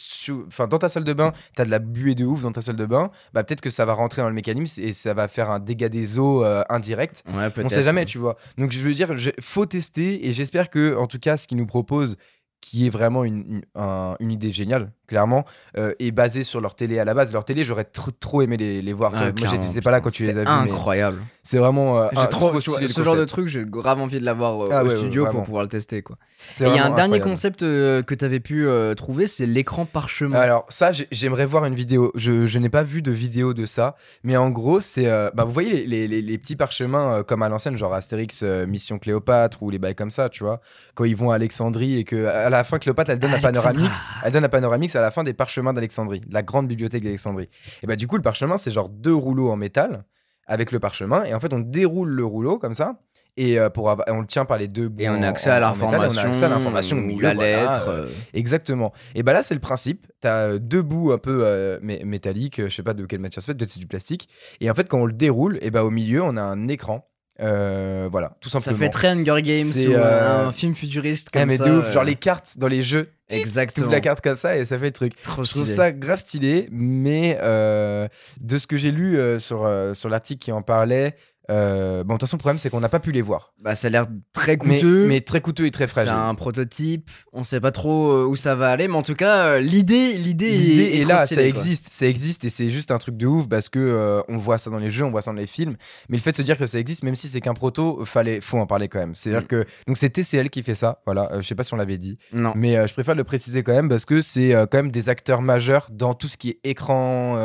dans ta salle de bain, tu as de la buée de ouf dans ta salle de bain, bah, peut-être que ça va rentrer dans le mécanisme et ça va faire un dégât des eaux euh, indirect. On sait jamais, tu vois. Donc je veux dire, faut tester et j'espère que, en tout cas, ce qu'ils nous proposent qui est vraiment une, une, un- une idée géniale, clairement, euh, et basée sur leur télé à la base. Leur télé, j'aurais tr- trop aimé les, les voir. Ah, Moi, j'étais pas là quand tu les as vus, Incroyable. c'est vraiment euh, un- trop, tu vois, ce genre de truc, j'ai grave envie de l'avoir euh, Ah au ouais, ouais, studio pour pouvoir le tester. Quoi. Et il y a un dernier incroyable. concept euh, que tu avais pu euh, trouver, c'est l'écran parchemin. Alors ça, j'ai- j'aimerais voir une vidéo. Je, je n'ai pas vu de vidéo de ça, mais en gros, c'est, euh, bah, vous voyez les, les- les- les petits parchemins euh, comme à l'ancienne, genre Astérix, euh, Mission Cléopâtre ou les bails comme ça, tu vois, quand ils vont à Alexandrie et que à la fin Cléopâtre, elle donne à. Panoramix, elle donne à Panoramix à la fin des parchemins d'Alexandrie, la grande bibliothèque d'Alexandrie. Et bah du coup, le parchemin, c'est genre deux rouleaux en métal avec le parchemin, et en fait, on déroule le rouleau comme ça. Et euh, pour avoir- on le tient par les deux bouts. et on a accès à en- l'information, On a accès à l'information au ou milieu, la lettre. euh, euh, Exactement. Et bah là, c'est le principe. T'as euh, deux bouts un peu euh, mé- métalliques, je sais pas de quelle matière c'est fait, peut-être c'est du plastique. Et en fait, quand on le déroule, et bah au milieu, on a un écran. Euh, voilà, tout Ça simplement. fait très Hunger Games C'est, ou euh, un film futuriste Ah, comme mais ça. de ouf, euh, genre les cartes dans les jeux. Exactement. Tu la carte comme ça et ça fait le truc. Trop Je trouve ça grave stylé, mais euh, de ce que j'ai lu sur, sur l'article qui en parlait, euh, bon, de toute façon, le problème, c'est qu'on n'a pas pu les voir. Bah, ça a l'air très coûteux. mais très coûteux et très c'est fragile. un prototype. On sait pas trop euh, où ça va aller, mais en tout cas, euh, l'idée, l'idée, L'idée est, est là, ça quoi. existe, ça existe et c'est juste un truc de ouf parce que euh, on voit ça dans les jeux, on voit ça dans les films. Mais le fait de se dire que ça existe, même si c'est qu'un proto, fallait, faut en parler quand même. C'est-à-dire Mm. que donc c'est TCL qui fait ça. Voilà, euh, je sais pas si on l'avait dit, Non. mais je préfère le préciser quand même parce que c'est quand même des acteurs majeurs dans tout ce qui est écran,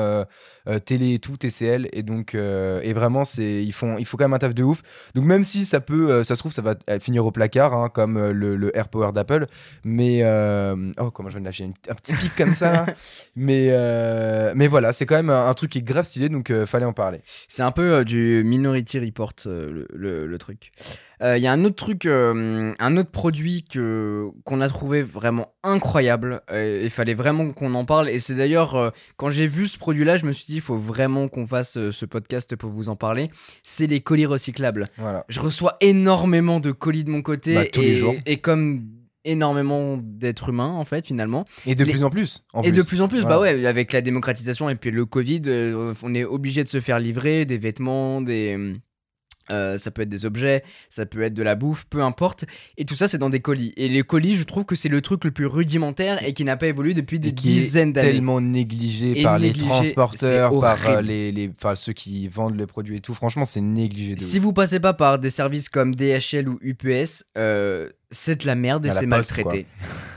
télé et tout, TCL. Et donc euh, et vraiment c'est ils font, il faut quand même un taf de ouf. Donc même si ça peut, euh, ça se trouve ça va euh, finir au placard hein, comme euh, le, le AirPower d'Apple, mais euh, oh comment je viens de lâcher un petit pic comme ça. là. Mais, euh, mais voilà, c'est quand même un, un truc qui est grave stylé, donc euh, fallait en parler. C'est un peu euh, du Minority Report, euh, le, le- le truc. Euh, Il y a un autre truc, euh, un autre produit que qu'on a trouvé vraiment incroyable. euh, Il fallait vraiment qu'on en parle. Et c'est d'ailleurs, euh, quand j'ai vu ce produit-là, je me suis dit, il faut vraiment qu'on fasse euh, ce podcast pour vous en parler. C'est les colis recyclables. Voilà. Je reçois énormément de colis de mon côté. Bah, tous et, les jours. Et comme énormément d'êtres humains, en fait, finalement. Et de Les- plus en plus. En Et plus. de plus en plus, bah ouais, avec la démocratisation et puis le Covid, euh, on est obligé de se faire livrer des vêtements, des. Euh, ça peut être des objets, ça peut être de la bouffe, peu importe. Et tout ça, c'est dans des colis. Et les colis, je trouve que c'est le truc le plus rudimentaire et qui n'a pas évolué depuis des Et qui est dizaines d'années. tellement négligé Et par les transporteurs, par euh, les, les, enfin, ceux qui vendent le produit et tout. Franchement, c'est négligé de Si ouf. vous passez pas par des services comme DHL ou UPS, euh, c'est de la merde et c'est maltraité.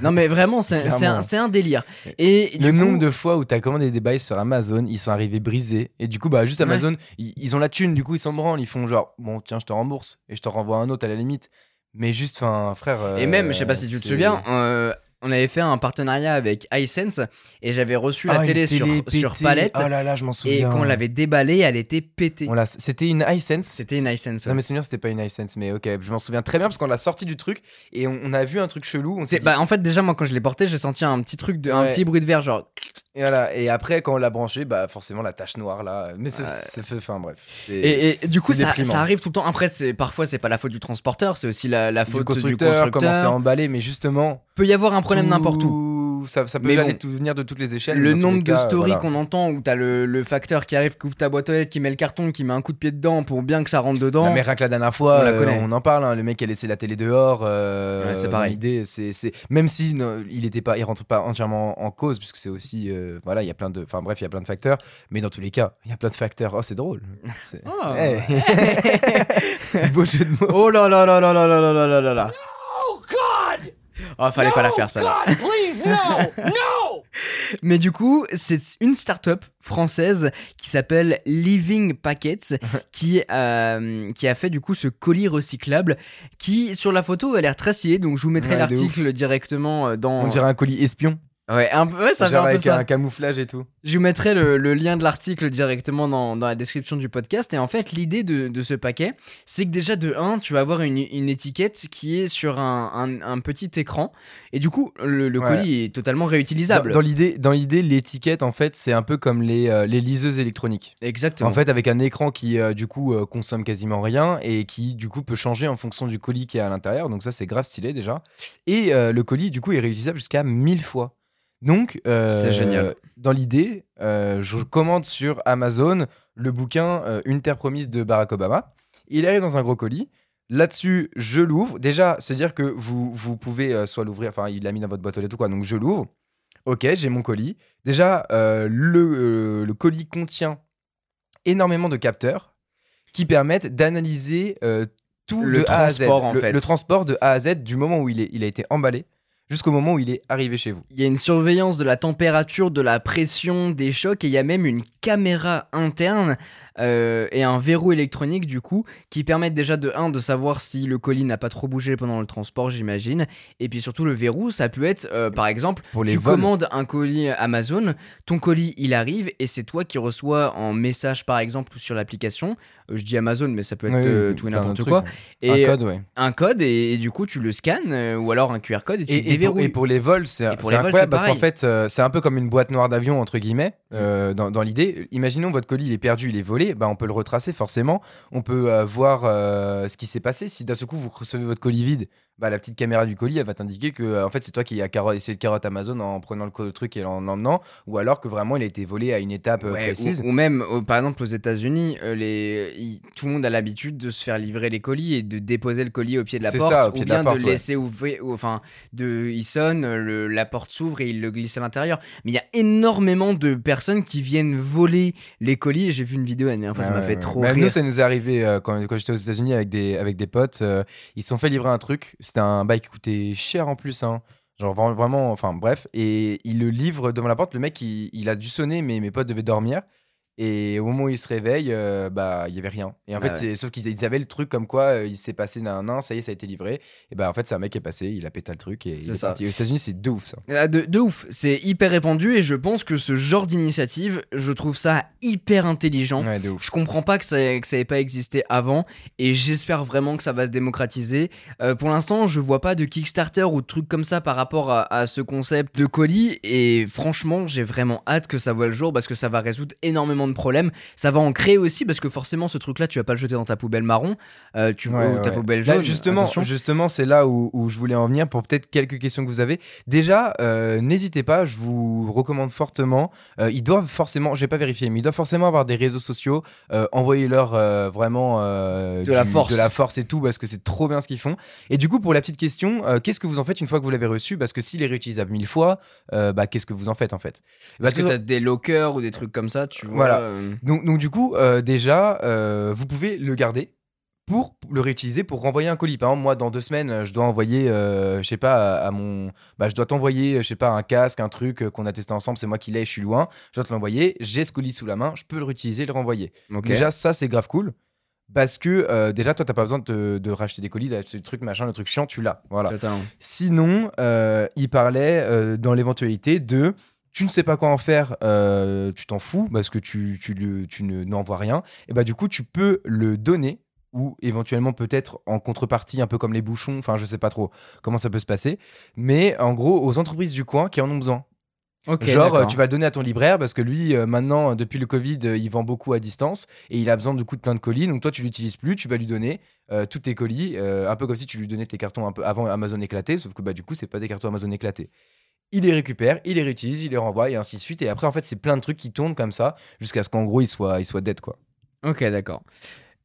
non mais vraiment, c'est un, délire. Et Le nombre coup- de fois où t'as commandé des bails sur Amazon, ils sont arrivés brisés. Et du coup, bah, juste Ouais. Amazon, ils, ils ont la thune, du coup, ils s'en branlent. Ils font genre, bon, tiens, je te rembourse et je te renvoie un autre à la limite. Mais juste, enfin, frère. Et euh, même, je sais pas si tu te souviens, euh, on avait fait un partenariat avec iSense et j'avais reçu la Ah, télé, sur, palette. Oh là là, je m'en et souviens. quand on l'avait déballée, elle était pétée. On l'a- C'était une iSense. C'était une iSense. Non, ouais. mais souvenir, c'était pas une iSense, mais ok, je m'en souviens très bien parce qu'on l'a sorti du truc et on, on a vu un truc chelou. On s'est C'est- dit- bah, en fait, déjà, moi, quand je l'ai porté, j'ai senti un petit truc, de, un petit bruit de verre, genre. Et, voilà. et après, quand on l'a branché, bah forcément la tache noire là. Mais c'est fait, enfin bref. Et, et du coup, ça, arrive tout le temps. Après, c'est parfois, c'est pas la faute du transporteur, c'est aussi la, la du faute constructeur, du comment c'est constructeur. emballé, mais justement. Peut y avoir un problème tout- n'importe où. Ça, ça peut Mais aller bon. tout venir de toutes les échelles. Le nombre de stories voilà. qu'on entend où t'as le, le facteur qui arrive, qui ouvre ta boîte aux lettres, qui met le carton, qui met un coup de pied dedans pour bien que ça rentre dedans. Non, mais rien que la dernière fois, On la euh, on en parle. hein, le mec qui a laissé la télé dehors. euh, Ouais, c'est pareil. L'idée, c'est, c'est- même si non, il était pas, il rentre pas entièrement en cause, puisque c'est aussi, euh, voilà, il y a plein de, enfin bref, il y a plein de facteurs. Mais dans tous les cas, il y a plein de facteurs. Oh, c'est drôle. C'est- Oh. Hey. Beau jeu de mots. Oh là là là là là là là là là là! Oh, fallait pas la faire ça. God, please, no! No! Mais du coup, c'est une start-up française qui s'appelle Living Packets qui, euh, qui a fait du coup ce colis recyclable qui, sur la photo, a l'air très stylé. Donc je vous mettrai Ouais, l'article directement euh, dans. On dirait un colis espion. Ouais, un peu, ouais, ça fait genre un peu avec ça. un camouflage et tout. Je vous mettrai le, le lien de l'article directement dans, dans la description du podcast. Et en fait, l'idée de, de ce paquet, c'est que déjà de 1, tu vas avoir une, une étiquette qui est sur un, un- un petit écran. Et du coup, le, le Ouais. colis est totalement réutilisable. dans l'idée, dans l'idée, l'étiquette en fait, c'est un peu comme les, euh, les liseuses électroniques. Exactement. En fait, avec un écran qui euh, du coup euh, consomme quasiment rien et qui du coup peut changer en fonction du colis qui est à l'intérieur. Donc ça, c'est grave stylé déjà. Et le colis du coup est réutilisable jusqu'à 1000 fois. Donc euh, C'est génial. Dans l'idée, euh, je commande sur Amazon le bouquin euh, Une terre promise de Barack Obama. Il arrive dans un gros colis. Là-dessus, je l'ouvre. Déjà, c'est-à-dire que vous, vous pouvez soit l'ouvrir, enfin, il l'a mis dans votre boîte aux lettres ou quoi, donc je l'ouvre. Ok, j'ai mon colis. Déjà, le, le colis contient énormément de capteurs qui permettent d'analyser tout Le de A à Z. transport, en le, fait. le transport de A à Z du moment où il, est, il a été emballé jusqu'au moment où il est arrivé chez vous. Il y a une surveillance de la température, de la pression, des chocs et il y a même une caméra interne euh, et un verrou électronique du coup qui permettent déjà de 1 de savoir si le colis n'a pas trop bougé pendant le transport j'imagine et puis surtout le verrou ça peut être euh, par exemple Pour les tu vols. commandes un colis Amazon ton colis il arrive et c'est toi qui reçois en message par exemple sur l'application je dis Amazon mais ça peut être Oui, euh, tout et n'importe quoi et un code, ouais. un code et, et du coup tu le scannes euh, ou alors un QR code et tu Et, le et, pour, déverrouilles et pour les vols, c'est vols, incroyable parce qu'en fait, euh, c'est un peu comme une boîte noire d'avion, entre guillemets, euh, dans, dans l'idée. Imaginons votre colis, il est perdu, il est volé, bah, on peut le retracer forcément. On peut voir ce qui s'est passé. Si d'un seul coup, vous recevez votre colis vide, bah, la petite caméra du colis, elle va t'indiquer que euh, en fait, c'est toi qui as essayé de carotte Amazon en prenant le, truc et en l'emmenant, ou alors que vraiment, il a été volé à une étape euh, Ouais, précise. ou, ou même, euh, par exemple, aux États-Unis, euh, les, tout le monde a l'habitude de se faire livrer les colis et de déposer le colis au pied de la porte, ça, au pied ou de la bien porte, de ouais. laisser ouvrir, ou, enfin, de, il sonne, le- la porte s'ouvre et il le glisse à l'intérieur. Mais il y a énormément de personnes qui viennent voler les colis. J'ai vu une vidéo la dernière fois, ça m'a fait trop Même rire. nous, ça nous est arrivé euh, quand, quand j'étais aux États-Unis avec des, avec des potes. ils se sont fait livrer un truc. C'était un bail qui coûtait cher en plus. hein. Genre vra- vraiment, enfin bref. Et il le livre devant la porte. Le mec, il a dû sonner, mais mes potes devaient dormir. Et au moment où il se réveille, euh, bah il y avait rien. Et en Ah fait, ouais. sauf qu'ils ils avaient le truc comme quoi euh, il s'est passé d'un an, ça y est, ça a été livré. Et bah en fait, c'est un mec qui est passé, il a pété le truc et il est. Aux États-Unis, c'est de ouf ça. Ah, De, de ouf, c'est hyper répandu et je pense que ce genre d'initiative, je trouve ça hyper intelligent. Ouais, de ouf. Je comprends pas que ça, que ça ait pas existé avant et j'espère vraiment que ça va se démocratiser. Euh, pour l'instant, je vois pas de Kickstarter ou de trucs comme ça par rapport à, à ce concept de colis et franchement, j'ai vraiment hâte que ça voit le jour parce que ça va résoudre énormément de problèmes. Ça va en créer aussi parce que forcément, ce truc-là, tu vas pas le jeter dans ta poubelle marron, euh, tu vois, Ouais, ta poubelle Là, jaune. justement, attention. justement, c'est là où, où je voulais en venir pour peut-être quelques questions que vous avez. Déjà, euh, n'hésitez pas, je vous recommande fortement. euh, ils doivent forcément, j'ai pas vérifié, mais ils doivent forcément avoir des réseaux sociaux. Envoyez-leur vraiment De la force. de la force et tout parce que c'est trop bien ce qu'ils font. Et du coup, pour la petite question, qu'est-ce que vous en faites une fois que vous l'avez reçu? Parce que s'il est réutilisable mille fois, bah qu'est-ce que vous en faites en fait? Bah, Parce que tout- t'as des lockers ou des trucs comme ça, tu vois. Voilà. Euh, donc, donc du coup, euh, déjà, euh, vous pouvez le garder pour le réutiliser pour renvoyer un colis. Par exemple, moi, dans deux semaines, je dois envoyer, je sais pas, à, à mon, bah, je dois t'envoyer, je sais pas, un casque, un truc qu'on a testé ensemble. C'est moi qui l'ai, je suis loin. Je dois te l'envoyer. J'ai ce colis sous la main, je peux le réutiliser, le renvoyer. ok. Déjà, ça, c'est grave cool. Parce que euh, déjà, toi, t'as pas besoin de, te- de racheter des colis, d'acheter des trucs, machin, le truc chiant, tu l'as. Voilà. Totalement. Sinon, euh, il parlait euh, dans l'éventualité de tu ne sais pas quoi en faire, euh, tu t'en fous parce que tu, tu, le- tu ne, n'envoies rien. Et bah du coup, tu peux le donner ou éventuellement peut-être en contrepartie, un peu comme les bouchons, enfin je sais pas trop comment ça peut se passer, mais en gros aux entreprises du coin qui en ont besoin. Genre, euh, tu vas le donner à ton libraire parce que lui, euh, maintenant, depuis le Covid, euh, il vend beaucoup à distance et il a besoin de coup de plein de colis. Donc, toi, tu l'utilises plus, tu vas lui donner euh, tous tes colis, un peu comme si tu lui donnais tes cartons un peu avant Amazon éclaté, sauf que bah, du coup, c'est pas des cartons Amazon éclatés. Il les récupère, il les réutilise, il les renvoie et ainsi de suite. Et après, en fait, c'est plein de trucs qui tournent comme ça jusqu'à ce qu'en gros, il soit, il soit dead, quoi. Ok, d'accord.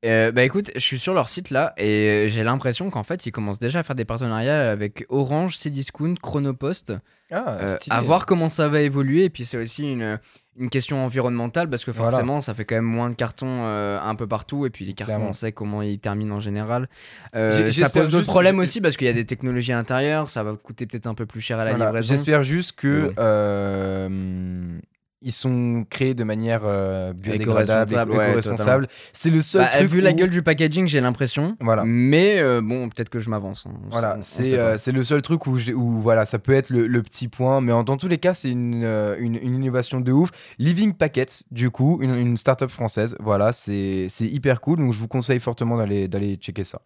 Euh, bah écoute, je suis sur leur site là et j'ai l'impression qu'en fait ils commencent déjà à faire des partenariats avec Orange, Cdiscount, Chronopost. Ah, Euh, à voir comment ça va évoluer. Et puis c'est aussi une, une question environnementale parce que Voilà. forcément ça fait quand même moins de cartons euh, un peu partout. Et puis les cartons, Clairement. on sait comment ils terminent en général. Euh, ça j'espère pose d'autres juste- problèmes aussi parce qu'il y a des technologies à l'intérieur. Ça va coûter peut-être un peu plus cher à la Voilà. livraison. J'espère juste que euh, ils sont créés de manière euh, biodégradable, Éco-responsable, éco- ouais, c'est le seul Bah, truc vu la gueule du packaging, j'ai l'impression. Voilà. Mais euh, bon, peut-être que je m'avance. hein. Voilà, c'est euh, le seul truc où, où voilà, ça peut être le, le petit point, mais en, dans tous les cas, c'est une, euh, une, une innovation de ouf. Living Packets, du coup, une, une start-up française, voilà, c'est hyper cool, donc je vous conseille fortement d'aller checker ça.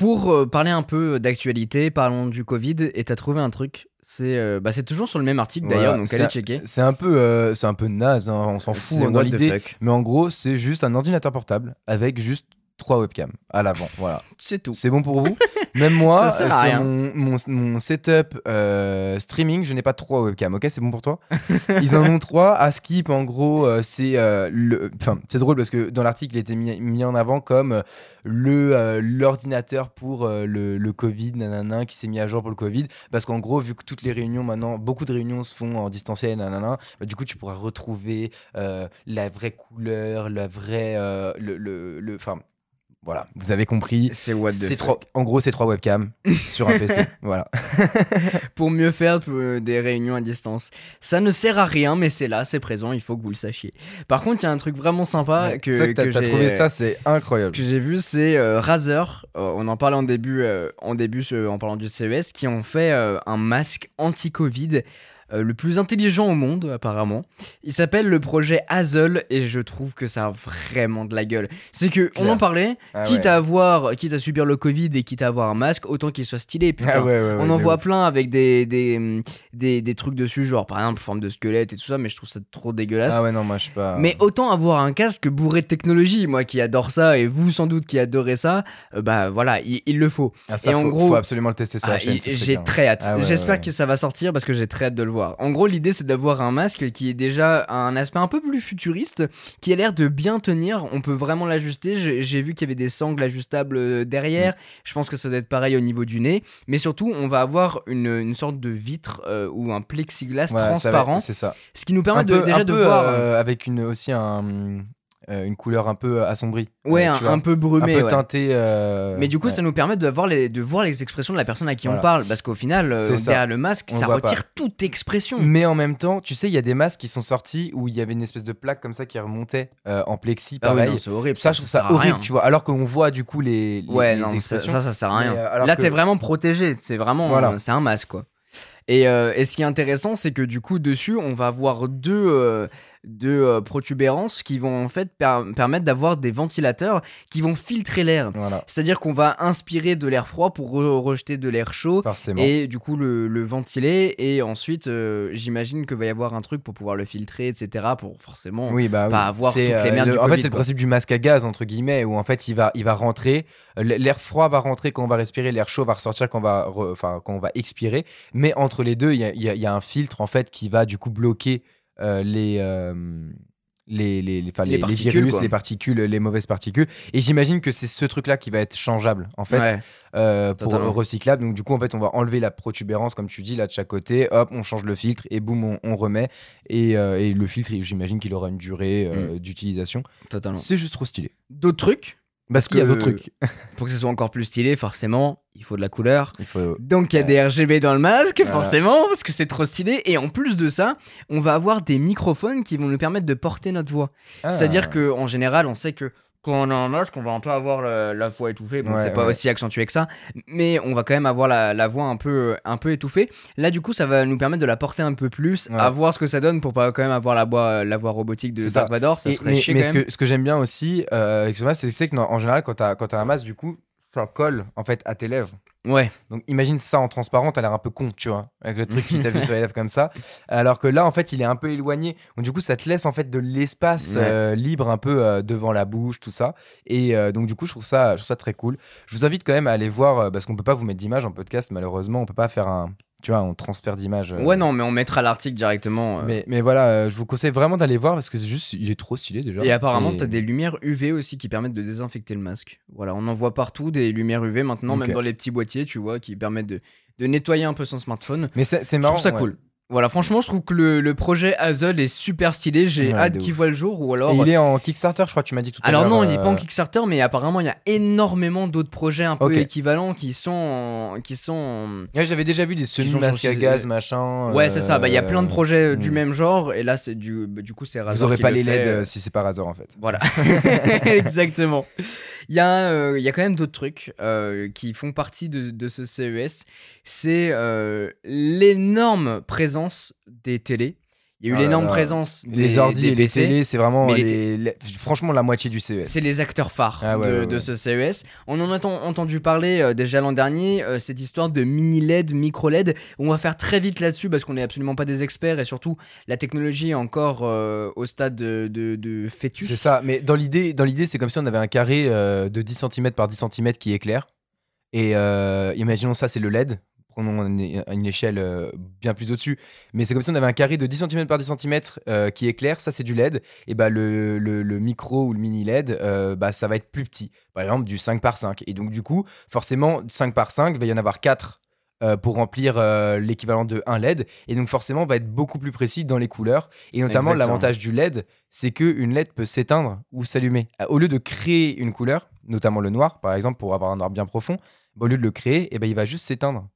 Pour euh, parler un peu d'actualité, parlons du Covid. Et t'as trouvé un truc. C'est euh, bah, c'est toujours sur le même article Voilà, d'ailleurs, donc allez un- checker. C'est un peu euh, c'est un peu naze, hein, on s'en fout hein, dans l'idée, mais en gros, c'est juste un ordinateur portable avec juste trois webcams à l'avant. Voilà. C'est tout. C'est bon pour vous Même moi, sur mon, mon- mon setup euh, streaming, je n'ai pas trois webcams. Ok, c'est bon pour toi Ils en ont trois. À Skip, en gros, euh, c'est euh, le. Enfin, c'est drôle parce que dans l'article, il était mis, mis en avant comme le l'ordinateur pour le, le Covid, nanana, qui s'est mis à jour pour le Covid. Parce qu'en gros, vu que toutes les réunions maintenant, beaucoup de réunions se font en distanciel, nanana, bah, du coup, tu pourras retrouver la vraie couleur, la vraie. le, le, le- enfin, voilà, vous avez compris. C'est what the trois, en gros, c'est trois webcams sur un PC. Voilà. Pour mieux faire euh, des réunions à distance. Ça ne sert à rien, mais c'est là, c'est présent, il faut que vous le sachiez. Par contre, il y a un truc vraiment sympa que, ça, que j'ai- trouvé ça, c'est incroyable. que j'ai vu, c'est euh, Razer. euh, on en parlait en début, euh, en début en parlant du CES, qui ont fait un masque anti-Covid. Euh, le plus intelligent au monde, apparemment. Il s'appelle le projet Hazel et je trouve que ça a vraiment de la gueule. C'est que, on en parlait, Ah quitte ouais. à avoir, quitte à subir le Covid et quitte à avoir un masque, autant qu'il soit stylé. Putain. Ah ouais, ouais, ouais, On en voit ouf. plein avec des, des, des, des trucs dessus, genre par exemple forme de squelette et tout ça, mais je trouve ça trop dégueulasse. Ah ouais, non, moi, je sais pas. Mais autant avoir un casque bourré de technologie, moi qui adore ça, et vous sans doute qui adorez ça, euh, bah voilà, il, il le faut. Ah, ça, et en faut, gros- faut absolument le tester sur Ah, la chaîne. c'est très J'ai très hâte. Ah J'espère que ça va sortir parce que j'ai très hâte de le voir. En gros, l'idée c'est d'avoir un masque qui est déjà un aspect un peu plus futuriste, qui a l'air de bien tenir. On peut vraiment l'ajuster. J'ai vu qu'il y avait des sangles ajustables euh, derrière. Je pense que ça doit être pareil au niveau du nez. Mais surtout, on va avoir une, une sorte de vitre euh, ou un plexiglas Ouais, transparent, C'est ça. ce qui nous permet Un de, peu- déjà un de peu, voir. euh, avec une, aussi un, euh, une couleur un peu assombrie. ouais, Euh, un, vois. un peu Un brumé. peu ouais. teinté. euh, Mais du coup, ouais. ça nous permet de voir, les, de voir les expressions de la personne à qui on parle. Parce qu'au final, derrière le masque, On ça retire toute expression. Mais en même temps, tu sais, il y a des masques qui sont sortis où il y avait une espèce de plaque comme ça qui remontait en plexi, Ah oui, pareil. c'est horrible. ça, je trouve ça horrible, rien. tu vois. Alors qu'on voit du coup les, les, Ouais, les non, ça, expressions. ça, ça sert à rien. Là, que- t'es vraiment protégé. C'est vraiment. Voilà. c'est un masque, quoi. Et, et ce qui est intéressant, c'est que du coup, dessus, on va avoir deux, deux euh, protubérances qui vont en fait per- permettre d'avoir des ventilateurs qui vont filtrer l'air. Voilà, C'est-à-dire qu'on va inspirer de l'air froid pour re- rejeter de l'air chaud. forcément. Et du coup, le, le ventiler. Et ensuite, euh, j'imagine que va y avoir un truc pour pouvoir le filtrer, etc. Pour forcément. Oui, bah, pas oui. avoir toutes les euh, merdes le- du En fait, c'est le principe du masque à gaz, entre guillemets, où en fait, il va, il va rentrer, l'air froid va rentrer quand on va respirer, l'air chaud va ressortir quand on va, re- enfin, quand on va expirer. Mais entre les deux, il y y a un filtre, en fait, qui va du coup bloquer euh, les. euh, les, les, les, enfin, Les virus, quoi. les particules, les mauvaises particules. Et j'imagine que c'est ce truc-là qui va être changeable, en fait, Ouais. euh, pour Totalement. recyclable. Donc, du coup, en fait, on va enlever la protubérance, comme tu dis, là de chaque côté. Hop, on change le filtre et boum, on, on remet. Et, euh, et le filtre, j'imagine qu'il aura une durée euh, Mm. d'utilisation. Totalement. C'est juste trop stylé. D'autres trucs? Parce qu'il y a d'autres trucs. Pour que ce soit encore plus stylé, forcément, il faut de la couleur. Il faut... Donc il y a Ouais. des RGB dans le masque, Voilà. forcément, parce que c'est trop stylé. Et en plus de ça, on va avoir des microphones qui vont nous permettre de porter notre voix. Ah. C'est-à-dire que en général, on sait que quand on a un masque, on va un peu avoir la, la voix étouffée. Bon, Ouais, c'est pas ouais. aussi accentué que ça, mais on va quand même avoir la, la voix un peu, un peu étouffée. Là, du coup, ça va nous permettre de la porter un peu plus, Ouais. à voir ce que ça donne pour pas quand même avoir la voix, la voix robotique de C'est Dark ça. Vador. Ça Et- ferait mais chier mais quand ce que, ce que j'aime bien aussi euh, avec ce masque, c'est que non, en général, quand t'as as un masque, du coup, ça colle en fait à tes lèvres. Ouais, Donc imagine ça en transparent, t'as l'air un peu con, tu vois, avec le truc qui t'a mis sur les lèvres comme ça. Alors que là, en fait, il est un peu éloigné. Donc du coup, ça te laisse en fait de l'espace Ouais. euh, libre un peu euh, devant la bouche, tout ça. Et euh, donc du coup, je trouve ça, je trouve ça très cool. Je vous invite quand même à aller voir, parce qu'on peut pas vous mettre d'image en podcast, malheureusement, on peut pas faire un, tu vois, un transfert d'image. euh, ouais, non, mais on mettra l'article directement. euh, Mais, mais voilà, euh, je vous conseille vraiment d'aller voir parce que c'est juste, il est trop stylé déjà. Et apparemment, Et- t'as des lumières UV aussi qui permettent de désinfecter le masque. Voilà, on en voit partout des lumières UV maintenant, même dans les petits boîtiers, tu vois, qui permettent de, de nettoyer un peu son smartphone. Mais c'est c'est Je marrant. trouve ça ouais. cool. Voilà, franchement, je trouve que le, le projet Hazel est super stylé. J'ai Ouais, hâte qu'il voit le jour. Ou alors. Et il est en Kickstarter, je crois que tu m'as dit tout à l'heure. Alors non, il est pas en euh, Kickstarter, mais apparemment il y a énormément d'autres projets un peu équivalents qui sont en- qui sont en- Ouais, j'avais déjà vu des sont semi-masques à gaz, machin. Ouais, c'est ça. Bah il y a plein de euh, projets euh, du hmm. même genre et là c'est du bah, du coup c'est Razer Vous aurez qui pas le les LED euh, euh, si c'est pas Razer en fait. Voilà, exactement. Il y, a, euh, il y a quand même d'autres trucs euh, qui font partie de, de ce CES. C'est euh, l'énorme présence des télés. Il y a eu là l'énorme présence des, Les ordi des et les PC. télés, c'est vraiment les les- franchement la moitié du CES. C'est les acteurs phares Ah ouais, de, ouais, de ouais. ce CES. On en a ent- entendu parler euh, déjà l'an dernier, euh, cette histoire de mini LED, micro LED. On va faire très vite là-dessus parce qu'on n'est absolument pas des experts et surtout la technologie est encore euh, au stade de, de- de fœtus. C'est ça, mais dans l'idée, dans l'idée, c'est comme si on avait un carré de 10 cm par 10 cm qui éclaire. Et imaginons ça, c'est le LED. Prenons une, échelle euh, bien plus au-dessus. Mais c'est comme si on avait un carré de 10 cm par 10 cm euh, qui éclaire. Ça, c'est du LED. Et bah, le, le- le micro ou le mini LED, euh, bah, ça va être plus petit. Par exemple, du 5 par 5. Et donc, du coup, forcément, 5 par 5, il va y en avoir 4 euh, pour remplir l'équivalent de 1 LED. Et donc, forcément, on va être beaucoup plus précis dans les couleurs. Et notamment, l'avantage du LED, c'est qu'une LED peut s'éteindre ou s'allumer. Euh, Au lieu de créer une couleur, notamment le noir, par exemple, pour avoir un noir bien profond, bah, au lieu de le créer, eh ben, il va juste s'éteindre,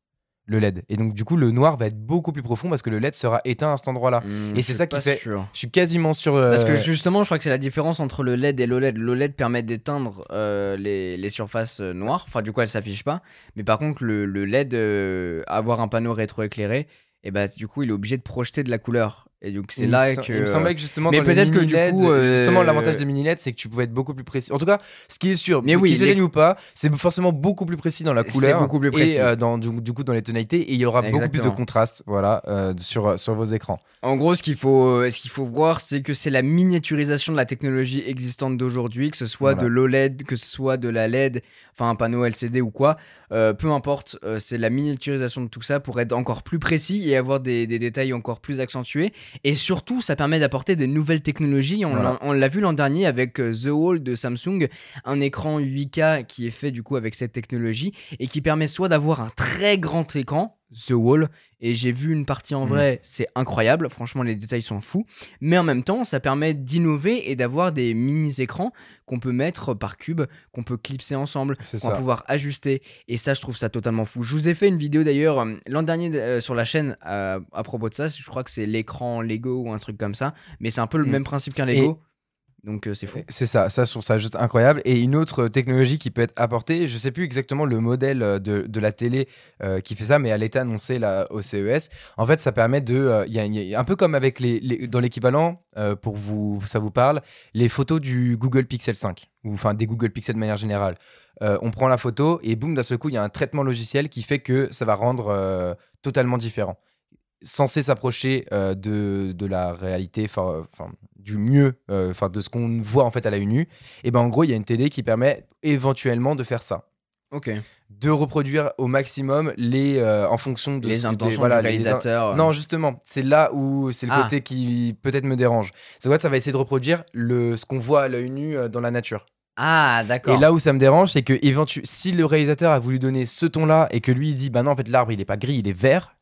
le LED. Et donc, du coup, le noir va être beaucoup plus profond parce que le LED sera éteint à cet endroit-là. Hmm, Et c'est ça qui fait- sûr. Je suis quasiment sûr. euh, Parce que justement, je crois que c'est la différence entre le LED et l'OLED. L'OLED permet d'éteindre euh, les, les surfaces euh, noires. Enfin, du coup, elles s'affichent pas. Mais par contre, le, le LED, euh, avoir un panneau rétroéclairé, et bah, du coup, il est obligé de projeter de la couleur. Et donc, c'est là que. Il me semblait que justement, mais peut-être que du LED, coup, euh, justement, l'avantage des mini LED, c'est que tu pouvais être beaucoup plus précis. En tout cas, ce qui est sûr, Mais oui, qu'ils les- ou pas, c'est forcément beaucoup plus précis dans la couleur. beaucoup plus précis. Et euh, dans, du, du coup, dans les tonalités. Et il y aura beaucoup plus de contraste voilà, euh, sur, sur vos écrans. En gros, ce qu'il faut, ce qu'il faut voir, c'est que c'est la miniaturisation de la technologie existante d'aujourd'hui, que ce soit Voilà. de l'OLED, que ce soit de la LED, enfin un panneau LCD ou quoi, peu importe, c'est la miniaturisation de tout ça pour être encore plus précis et avoir des, des détails encore plus accentués. Et surtout, ça permet d'apporter de nouvelles technologies. On Voilà. l'a- on l'a vu l'an dernier avec euh, The Wall de Samsung, un écran 8K qui est fait du coup avec cette technologie et qui permet soit d'avoir un très grand écran, The Wall, et j'ai vu une partie en Mhm. vrai, c'est incroyable, franchement les détails sont fous, mais en même temps ça permet d'innover et d'avoir des mini-écrans qu'on peut mettre par cube, qu'on peut clipser ensemble, qu'on va pouvoir ajuster, et ça je trouve ça totalement fou. Je vous ai fait une vidéo d'ailleurs euh, l'an dernier euh, sur la chaîne euh, à propos de ça, je crois que c'est l'écran Lego ou un truc comme ça, mais c'est un peu le Mhm. même principe qu'un Lego, donc euh, c'est fou. C'est ça, ça je trouve ça juste incroyable. Et une autre technologie qui peut être apportée, je sais plus exactement le modèle euh, de, la télé euh, qui fait ça, mais elle était annoncée au CES. En fait, ça permet de, un peu comme avec les, dans l'équivalent, pour vous, ça vous parle, les photos du Google Pixel 5 ou enfin des Google Pixel de manière générale. On prend la photo et boum, d'un seul coup, il y a un traitement logiciel qui fait que ça va rendre totalement différent censé s'approcher euh, de, de la réalité, enfin du mieux, euh, enfin de ce qu'on voit en fait à la nu, et ben en gros il y a une télé qui permet éventuellement de faire ça, Ok. de reproduire au maximum les euh, en fonction de Les ce- des- intentions voilà, du les in- réalisateur. euh, Non justement, c'est là où c'est le Ah. côté qui peut-être me dérange. C'est que ça va essayer de reproduire le ce qu'on voit à l'œil nu dans la nature. Ah d'accord. Et là où ça me dérange, c'est que éventu- si le réalisateur a voulu donner ce ton-là et que lui il dit bah non en fait l'arbre il est pas gris, il est vert.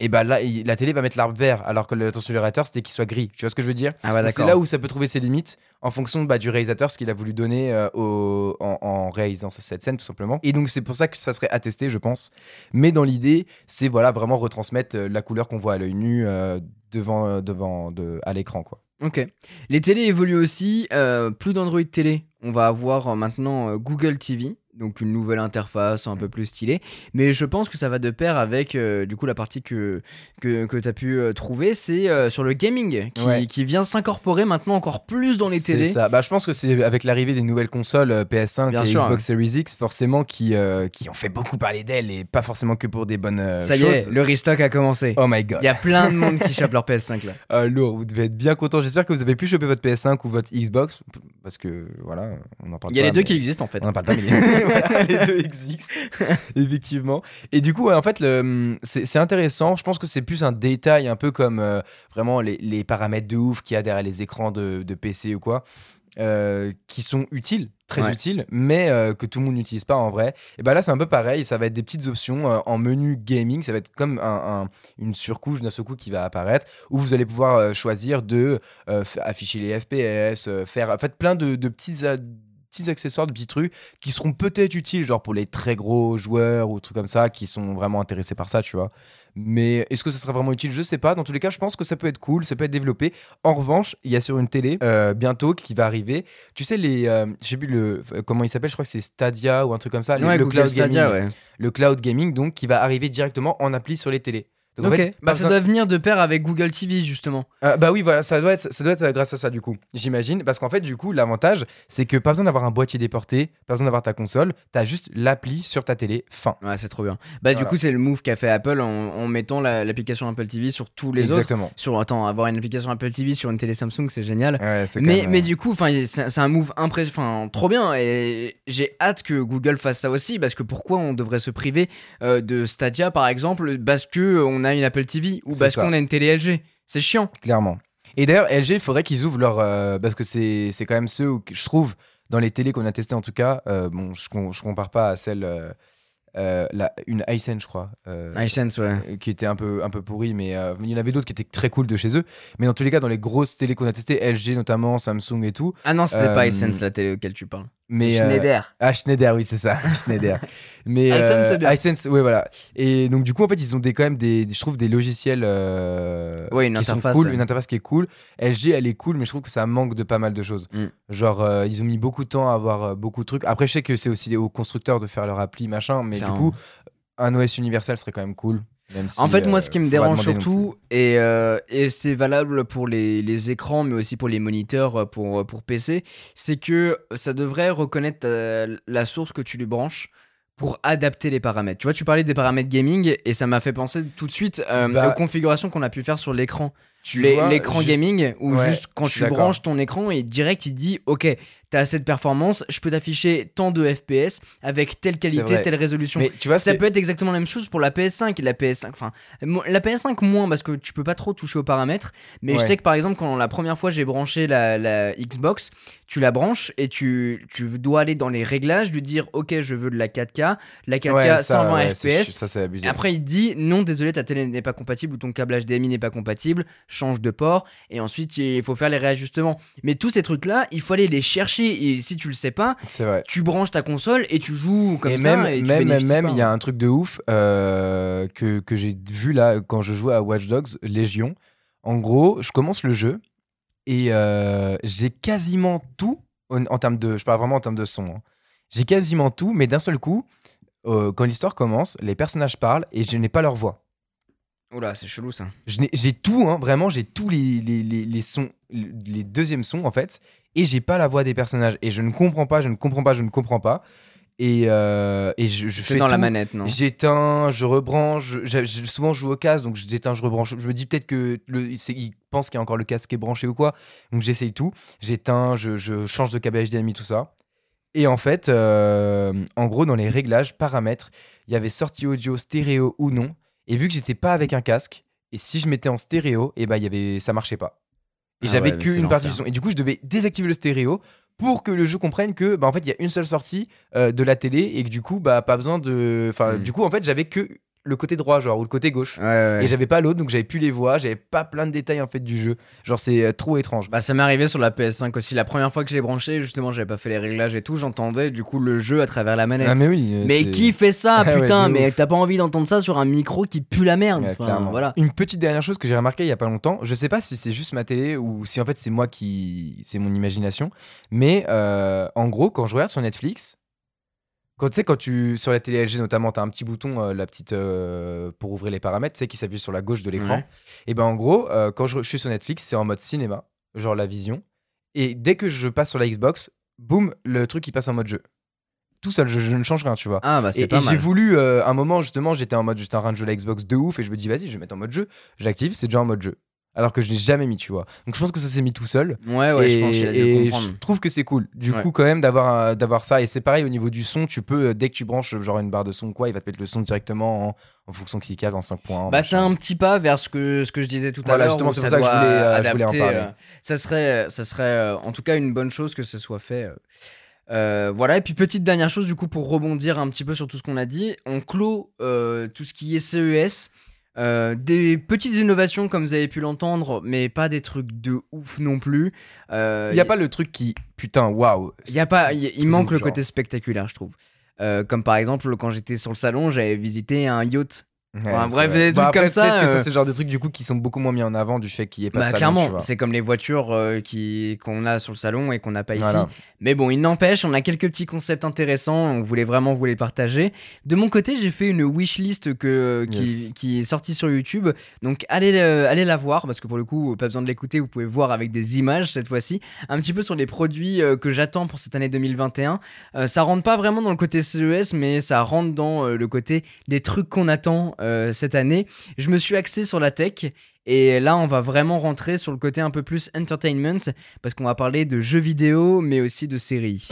Et bah là, la télé va mettre l'arbre vert, alors que du réalisateur c'était qu'il soit gris. Tu vois ce que je veux dire? Ah C'est là où ça peut trouver ses limites en fonction bah, du réalisateur, ce qu'il a voulu donner euh, au- en, en réalisant cette scène tout simplement. Et donc c'est pour ça que ça serait attesté, je pense. Mais dans l'idée, c'est voilà vraiment retransmettre euh, la couleur qu'on voit à l'œil nu euh, devant, devant de, à l'écran quoi. Ok. Les télés évoluent aussi. euh, plus d'Android télé. On va avoir maintenant Google TV. Donc une nouvelle interface un peu plus stylée. Mais je pense que ça va de pair avec euh, du coup la partie que, que, que tu as pu euh, trouver. C'est euh, sur le gaming qui, Ouais. qui vient s'incorporer maintenant encore plus dans les télés. ça. Bah, je pense que c'est avec l'arrivée des nouvelles consoles euh, PS5 Bien et sûr, Xbox Series X, forcément, qui, qui ont fait beaucoup parler d'elles et pas forcément que pour des bonnes euh, Ça y choses. est, le restock a commencé. Oh my god. Il y a plein de monde qui chope leur PS5 là. Ah, lourd, vous devez être bien content. J'espère que vous avez pu choper votre PS5 ou votre Xbox. Parce que voilà, on en parle Il y a pas, les deux mais- qui existent en fait. On en parle pas, mais Voilà, les deux existent, effectivement. Et du coup, ouais, en fait, le- c'est intéressant. Je pense que c'est plus un détail, un peu comme euh, vraiment les, les paramètres de ouf qu'il y a derrière les écrans de, de PC ou quoi, euh, qui sont utiles, très Ouais. utiles, mais euh, que tout le monde n'utilise pas en vrai. Et ben là, c'est un peu pareil. Ça va être des petites options euh, en menu gaming. Ça va être comme un- un- une surcouche d'un seul coup qui va apparaître, où vous allez pouvoir choisir de afficher les FPS, faire en fait plein de, de petits a- petits accessoires, de petits trucs qui seront peut-être utiles, genre pour les très gros joueurs ou trucs comme ça, qui sont vraiment intéressés par ça, tu vois. Mais est-ce que ça sera vraiment utile? Je sais pas. Dans tous les cas, je pense que ça peut être cool, ça peut être développé. En revanche, il y a sur une télé euh, bientôt qui va arriver. Tu sais les, euh, je sais plus le euh, comment il s'appelle? Je crois que c'est Stadia ou un truc comme ça. le- Ouais, le Google cloud Stadia, gaming. ouais. Le cloud gaming, donc qui va arriver directement en appli sur les télés. Donc, en ok, fait, bah ça besoin- doit venir de pair avec Google TV justement. Euh, bah oui, voilà, ça doit être, ça doit être grâce à ça du coup, j'imagine. Parce qu'en fait, du coup, l'avantage, c'est que pas besoin d'avoir un boîtier déporté, pas besoin d'avoir ta console, t'as juste l'appli sur ta télé, fin. Ouais, c'est trop bien. Bah du coup, c'est le move qu'a fait Apple en, en mettant la- l'application Apple TV sur tous les autres. Exactement. Sur attends, avoir une application Apple TV sur une télé Samsung, c'est génial. Ouais, Mais, même, mais du coup, c'est un move impressionnant, trop bien. Et j'ai hâte que Google fasse ça aussi, parce que pourquoi on devrait se priver euh, de Stadia, par exemple, parce que on a une Apple TV ou parce qu'on a une télé LG. C'est chiant. Clairement. Et d'ailleurs, LG, il faudrait qu'ils ouvrent leur. euh, parce que c'est quand même ceux où, je trouve, dans les télés qu'on a testés en tout cas, euh, bon, je, je compare pas à celle. euh, euh, la, une Hisense, je crois. euh, iSense, ouais. euh, qui était un peu, un peu pourri, mais il y en avait d'autres qui étaient très cool de chez eux. Mais dans tous les cas, dans les grosses télés qu'on a testées, LG notamment, Samsung et tout. Ah non, c'était pas Euh, iSense la télé auquel tu parles. Mais, euh, Schneider. ah, Schneider, oui, c'est ça, Schneider. Mais euh, bien. Hisense, ouais, voilà. Et donc, du coup, en fait, ils ont des, quand même des, je trouve, des logiciels euh, Ouais, une qui sont interface, cool, ouais. une interface qui est cool. LG, elle est cool, mais je trouve que ça manque de pas mal de choses. Mm. Genre, euh, ils ont mis beaucoup de temps à avoir euh, beaucoup de trucs. Après, je sais que c'est aussi aux constructeurs de faire leur appli, machin, mais Clairement. du coup, un OS universel serait quand même cool. Si, En fait, moi, euh, ce qui me dérange surtout, et, euh, et c'est valable pour les, les écrans, mais aussi pour les moniteurs, euh, pour, pour PC, c'est que ça devrait reconnaître euh, la source que tu lui branches pour adapter les paramètres. Tu vois, tu parlais des paramètres gaming, et ça m'a fait penser tout de suite euh, Bah, aux configurations qu'on a pu faire sur l'écran. L'écran gaming, où Ouais, juste quand tu branches ton écran, et direct, il dit, OK, t'as assez de performance, je peux t'afficher tant de FPS avec telle qualité, telle résolution. Mais tu vois, Ça peut être exactement la même chose pour la PS5 et la PS5. Enfin, la PS5 moins parce que tu peux pas trop toucher aux paramètres. Mais je sais que par exemple, quand la première fois j'ai branché la, la Xbox, tu la branches et tu, tu dois aller dans les réglages, lui dire OK, je veux de la 4K, la 4K Ouais, ça, 120 ouais, FPS. Ça, c'est abusé. Et après, il dit non, désolé, ta télé n'est pas compatible ou ton câble HDMI n'est pas compatible, change de port. Et ensuite, il faut faire les réajustements. Mais tous ces trucs-là, il faut aller les chercher. Et si tu le sais pas, vrai. tu branches ta console et tu joues comme et ça. même, et tu même, même, il y a un truc de ouf euh, que, que j'ai vu là quand je jouais à Watch Dogs Légion. En gros, je commence le jeu et euh, j'ai quasiment tout en, en termes de, je parle vraiment en termes de son. hein. J'ai quasiment tout, mais d'un seul coup, euh, quand l'histoire commence, les personnages parlent et je n'ai pas leur voix. Oula, c'est chelou ça. Je n'ai- J'ai tout, hein, vraiment, j'ai tous les, les, les, les sons, les deuxièmes sons en fait, et j'ai pas la voix des personnages. Et je ne comprends pas, je ne comprends pas, je ne comprends pas. Et, euh, et je, je fais dans la tout. manette, non J'éteins, je rebranche. je- souvent, je joue au casque, donc je déteins, je rebranche. Je me dis peut-être que le, il pense qu'il y a encore le casque qui est branché ou quoi. Donc j'essaye tout. J'éteins, je, je change de câble HDMI, tout ça. Et en fait, euh, en gros, dans les réglages, paramètres, il y avait sortie audio, stéréo ou non. Et vu que j'étais pas avec un casque, et si je mettais en stéréo, et ben il y avait, ça marchait pas. Et Ah j'avais ouais, mais que c'est une partie du son. Et du coup, je devais désactiver le stéréo pour que le jeu comprenne que, bah, en fait, il y a une seule sortie euh, de la télé et que du coup, bah, pas besoin de. Enfin, Mm. du coup, en fait, j'avais que le côté droit, genre, ou le côté gauche. Ouais, ouais. Et j'avais pas l'autre, donc j'avais plus les voix, j'avais pas plein de détails en fait du jeu. Genre, c'est euh, trop étrange. Bah ça m'est arrivé sur la PS5 aussi. La première fois que je l'ai branché, justement, j'avais pas fait les réglages et tout, j'entendais du coup le jeu à travers la manette. Ah, mais oui. euh, mais qui fait ça, Ah putain Mais t'as pas envie d'entendre ça sur un micro qui pue la merde. Enfin, voilà. Une petite dernière chose que j'ai remarqué il y a pas longtemps, je sais pas si c'est juste ma télé ou si en fait c'est moi qui. C'est mon imagination, mais euh, en gros, quand je regarde sur Netflix, quand tu sais, quand tu. Sur la télé LG notamment, t'as un petit bouton, euh, la petite. euh, pour ouvrir les paramètres, tu sais, qui s'appuie sur la gauche de l'écran. Ouais. Et ben en gros, euh, quand je, je suis sur Netflix, c'est en mode cinéma, genre la vision. Et dès que je passe sur la Xbox, boum, le truc il passe en mode jeu. Tout seul, je, je ne change rien, tu vois. Ah bah Et, c'est et pas j'ai mal. voulu, un moment justement, j'étais en mode, j'étais en train de jouer la Xbox de ouf et je me dis, vas-y, je vais mettre en mode jeu. J'active, c'est déjà en mode jeu. Alors que je l'ai jamais mis, tu vois. Donc je pense que ça s'est mis tout seul. Ouais, ouais, et je pense et je trouve que c'est cool. Du Ouais. coup, quand même, d'avoir un- d'avoir ça. Et c'est pareil au niveau du son, tu peux, euh, dès que tu branches genre une barre de son quoi, il va te mettre le son directement en, en fonction câble en 5 points. Bah c'est un petit pas vers ce que, ce que je disais tout à Voilà, l'heure. justement, c'est pour ça que je voulais, euh, je voulais en parler. euh, ça serait, ça serait euh, en tout cas une bonne chose que ce soit fait. euh. Euh, voilà, et puis petite dernière chose du coup pour rebondir un petit peu sur tout ce qu'on a dit, on clôt euh, tout ce qui est CES, euh, des petites innovations comme vous avez pu l'entendre, mais pas des trucs de ouf non plus. Euh, Il n'y a pas le truc qui, putain, waouh. il y a pas, il, manque le genre. côté spectaculaire, je trouve. Euh, comme par exemple quand j'étais sur le salon, j'avais visité un yacht Ouais, Enfin, c'est bref, des trucs après, comme ça, Peut-être que euh, ça, c'est le genre de trucs du coup qui sont beaucoup moins mis en avant du fait qu'il n'y ait pas Bah, de salon, clairement, c'est comme les voitures euh, qui qu'on a sur le salon et qu'on n'a pas ici. Mais bon, il n'empêche, on a quelques petits concepts intéressants, on voulait vraiment vous les partager. De mon côté, j'ai fait une wishlist que, qui, Yes. qui est sortie sur YouTube. Donc allez, euh, allez la voir, parce que pour le coup, pas besoin de l'écouter, vous pouvez voir avec des images cette fois-ci. Un petit peu sur les produits euh, que j'attends pour cette année 2021. Euh, ça rentre pas vraiment dans le côté CES, mais ça rentre dans le côté des trucs qu'on attend euh, cette année. Je me suis axé sur la tech. Et là, on va vraiment rentrer sur le côté un peu plus entertainment, parce qu'on va parler de jeux vidéo, mais aussi de séries.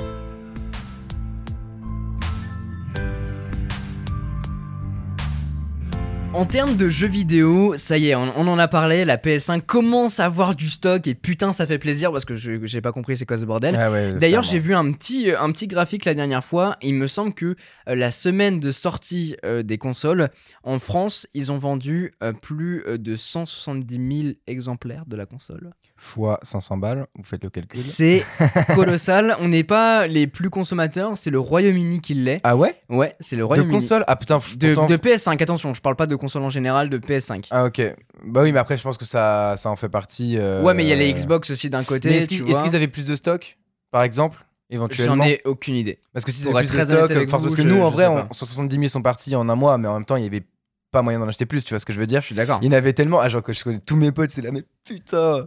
En termes de jeux vidéo, ça y est, on, on en a parlé, la PS5 commence à avoir du stock et putain ça fait plaisir parce que j'ai pas compris c'est quoi ce bordel. Ah ouais, D'ailleurs, j'ai vu un petit, euh, un petit graphique la dernière fois. Il me semble que euh, la semaine de sortie euh, des consoles, en France, ils ont vendu euh, plus de 170 000 exemplaires de la console. Fois 500 balles, vous faites le calcul. C'est colossal. On n'est pas les plus consommateurs, c'est le Royaume-Uni qui l'est. Ah ouais? Ouais, c'est le De Royaume-Uni. console? Ah putain, De, pourtant- de PS5, attention, je parle pas de console en général, de PS5. Ah ok. Bah oui, mais après je pense que ça, ça en fait partie. euh, Ouais, mais il y a les Xbox aussi d'un côté. Est-ce qu'ils avaient plus de stock, par exemple Éventuellement? J'en ai aucune idée. Parce que si c'est plus de stock, vous, parce que je- nous en vrai, on, pas. 170 000 sont partis en un mois, mais en même temps, il y avait pas moyen d'en acheter plus, tu vois ce que je veux dire Je suis d'accord. Il y en avait tellement, ah, genre que je connais tous mes potes, c'est là, mais putain,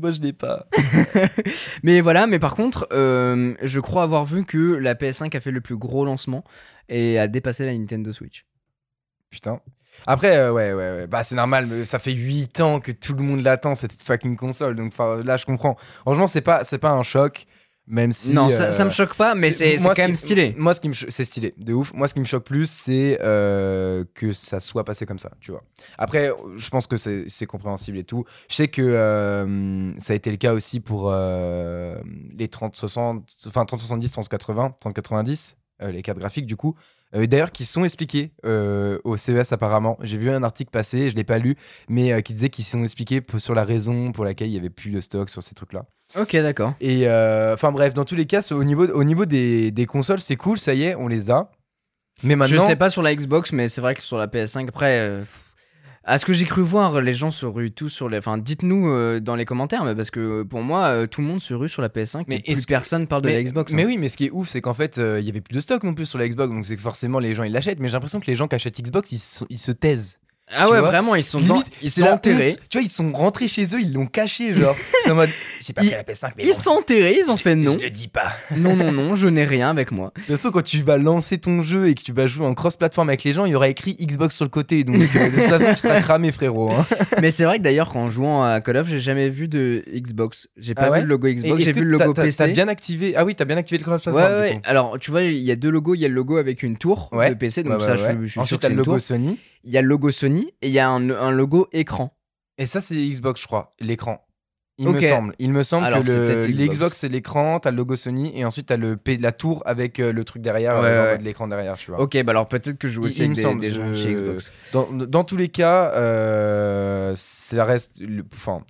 moi je l'ai pas. Mais voilà, mais par contre, euh, je crois avoir vu que la PS5 a fait le plus gros lancement et a dépassé la Nintendo Switch. Putain. Après, euh, ouais, ouais, ouais, bah c'est normal, mais ça fait 8 ans que tout le monde l'attend, cette fucking console, donc là je comprends. Franchement, c'est pas, c'est pas un choc, même si. non, ça, euh, ça me choque pas, mais c'est quand même stylé. Moi, ce qui me c'est stylé, de ouf. Moi, ce qui me choque plus, c'est euh, que ça soit passé comme ça, tu vois. Après, je pense que c'est compréhensible et tout. Je sais que euh, ça a été le cas aussi pour euh, les 30-60, enfin 30-70, 30-80, 30-90, euh, les cartes graphiques, du coup. Euh, D'ailleurs, qui sont expliqués euh, au CES apparemment. J'ai vu un article passer, je l'ai pas lu, mais euh, qui disait qu'ils sont expliqués sur la raison pour laquelle il y avait plus de stock sur ces trucs-là. Ok, d'accord. Et euh, enfin bref, dans tous les cas, au niveau, au niveau des, des consoles, c'est cool, ça y est, on les a. Mais maintenant, Je sais pas sur la Xbox, mais c'est vrai que sur la PS5, après. Euh, à ce que j'ai cru voir, les gens se ruent tous sur les. Enfin, dites-nous euh, dans les commentaires, mais parce que pour moi, euh, tout le monde se rue sur la PS5, Mais mais plus que- personne parle de la Xbox. mais hein. oui, mais ce qui est ouf, c'est qu'en fait, euh, il y avait plus de stock non plus sur la Xbox, donc c'est que forcément les gens ils l'achètent. Mais j'ai l'impression que les gens qui achètent Xbox, ils se taisent. Ah ouais, vois, vraiment, ils sont, Limite, dans- ils sont enterrés. honte. Tu vois, ils sont rentrés chez eux, ils l'ont caché, genre. c'est en mode, j'ai pas pris la PS5, mais Ils bon, sont enterrés, ils ont fait non. Je le dis pas. Non, non, non, je n'ai rien avec moi. De toute façon, quand tu vas lancer ton jeu et que tu vas jouer en cross-platform avec les gens, il y aura écrit Xbox sur le côté. Donc, euh, de toute façon, tu seras cramé, frérot. hein. Mais c'est vrai que d'ailleurs, qu'en jouant à Call of, j'ai jamais vu de Xbox. J'ai pas Ah ouais vu le logo Xbox, j'ai vu le logo PC. T'as bien activé. Ah oui, t'as bien activé le cross-platform. ouais, ouais. Alors, tu vois, il y a deux logos. Il y a le logo avec une tour de PC, donc ça, je, suis sûr que le logo. Sony. Il y a le logo Sony et il y a un, un logo écran. Et ça, c'est Xbox, je crois, l'écran. Il me semble. Il me semble Alors, que le, l'Xbox, c'est l'écran, t'as le logo Sony, et ensuite t'as le P, la tour avec euh, le truc derrière, Ouais, genre ouais. de l'écran derrière, tu vois. Ok, bah alors peut-être que je joue aussi il avec me des, semble, des chez Xbox. Dans, dans tous les cas, euh, ça reste. le- Enfin,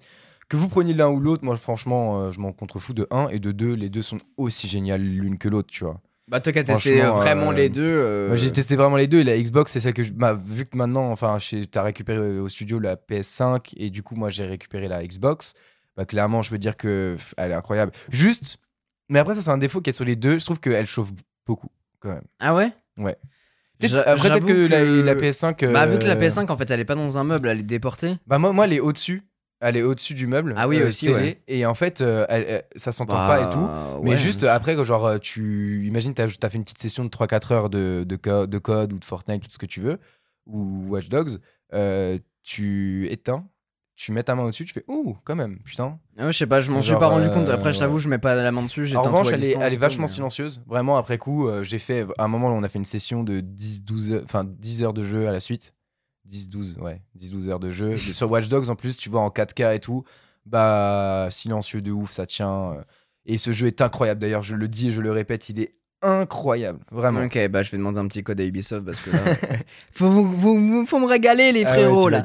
que vous preniez l'un ou l'autre, moi, franchement, euh, je m'en contrefous de un, et de deux, les deux sont aussi géniales l'une que l'autre, tu vois. Bah, toi qui as testé euh, vraiment euh, les deux. euh, Moi, j'ai testé vraiment les deux. Et la Xbox, c'est celle que je. bah, vu que maintenant, enfin, tu as récupéré au studio la PS5 et du coup, moi, j'ai récupéré la Xbox. Bah, clairement, je peux dire que elle est incroyable. Juste, mais après, ça, c'est un défaut qu'il y a sur les deux. Je trouve qu'elle chauffe beaucoup, quand même. Ah ouais? Ouais. Peut-être- après, peut-être que, la, que- la PS5. Bah, vu que la euh, PS5, en fait, elle est pas dans un meuble, elle est déportée. Bah, moi, moi, elle est au-dessus. Elle est au-dessus du meuble. Ah oui, euh, aussi, télé. ouais. Et en fait, euh, elle- elle- ça s'entend Bah, pas et tout. Mais juste après, quand genre, euh, tu imagines, tu as, fait une petite session de 3-4 heures de, de, co- de code ou de Fortnite, tout ce que tu veux, ou Watch Dogs, euh, tu éteins, tu mets ta main au-dessus, tu fais Ouh, quand même, putain. Ah ouais, je sais pas, je m'en suis pas rendu euh, compte. Après, je t'avoue, je mets pas la main dessus. En revanche, elle est, elle vachement mais- silencieuse. Vraiment, après coup, euh, j'ai fait, à un moment, on a fait une session de 10-12 heures, enfin 10 heures de jeu à la suite. 10-12, ouais, 10-12 heures de jeu. Sur Watch Dogs, en plus, tu vois, en 4K et tout, bah, silencieux de ouf, ça tient. euh. Et ce jeu est incroyable, d'ailleurs, je le dis et je le répète, il est incroyable, vraiment. Ok, bah je vais demander un petit code à Ubisoft parce que là, faut, vous- vous- vous- faut me régaler les Ah ouais, frérots tu là.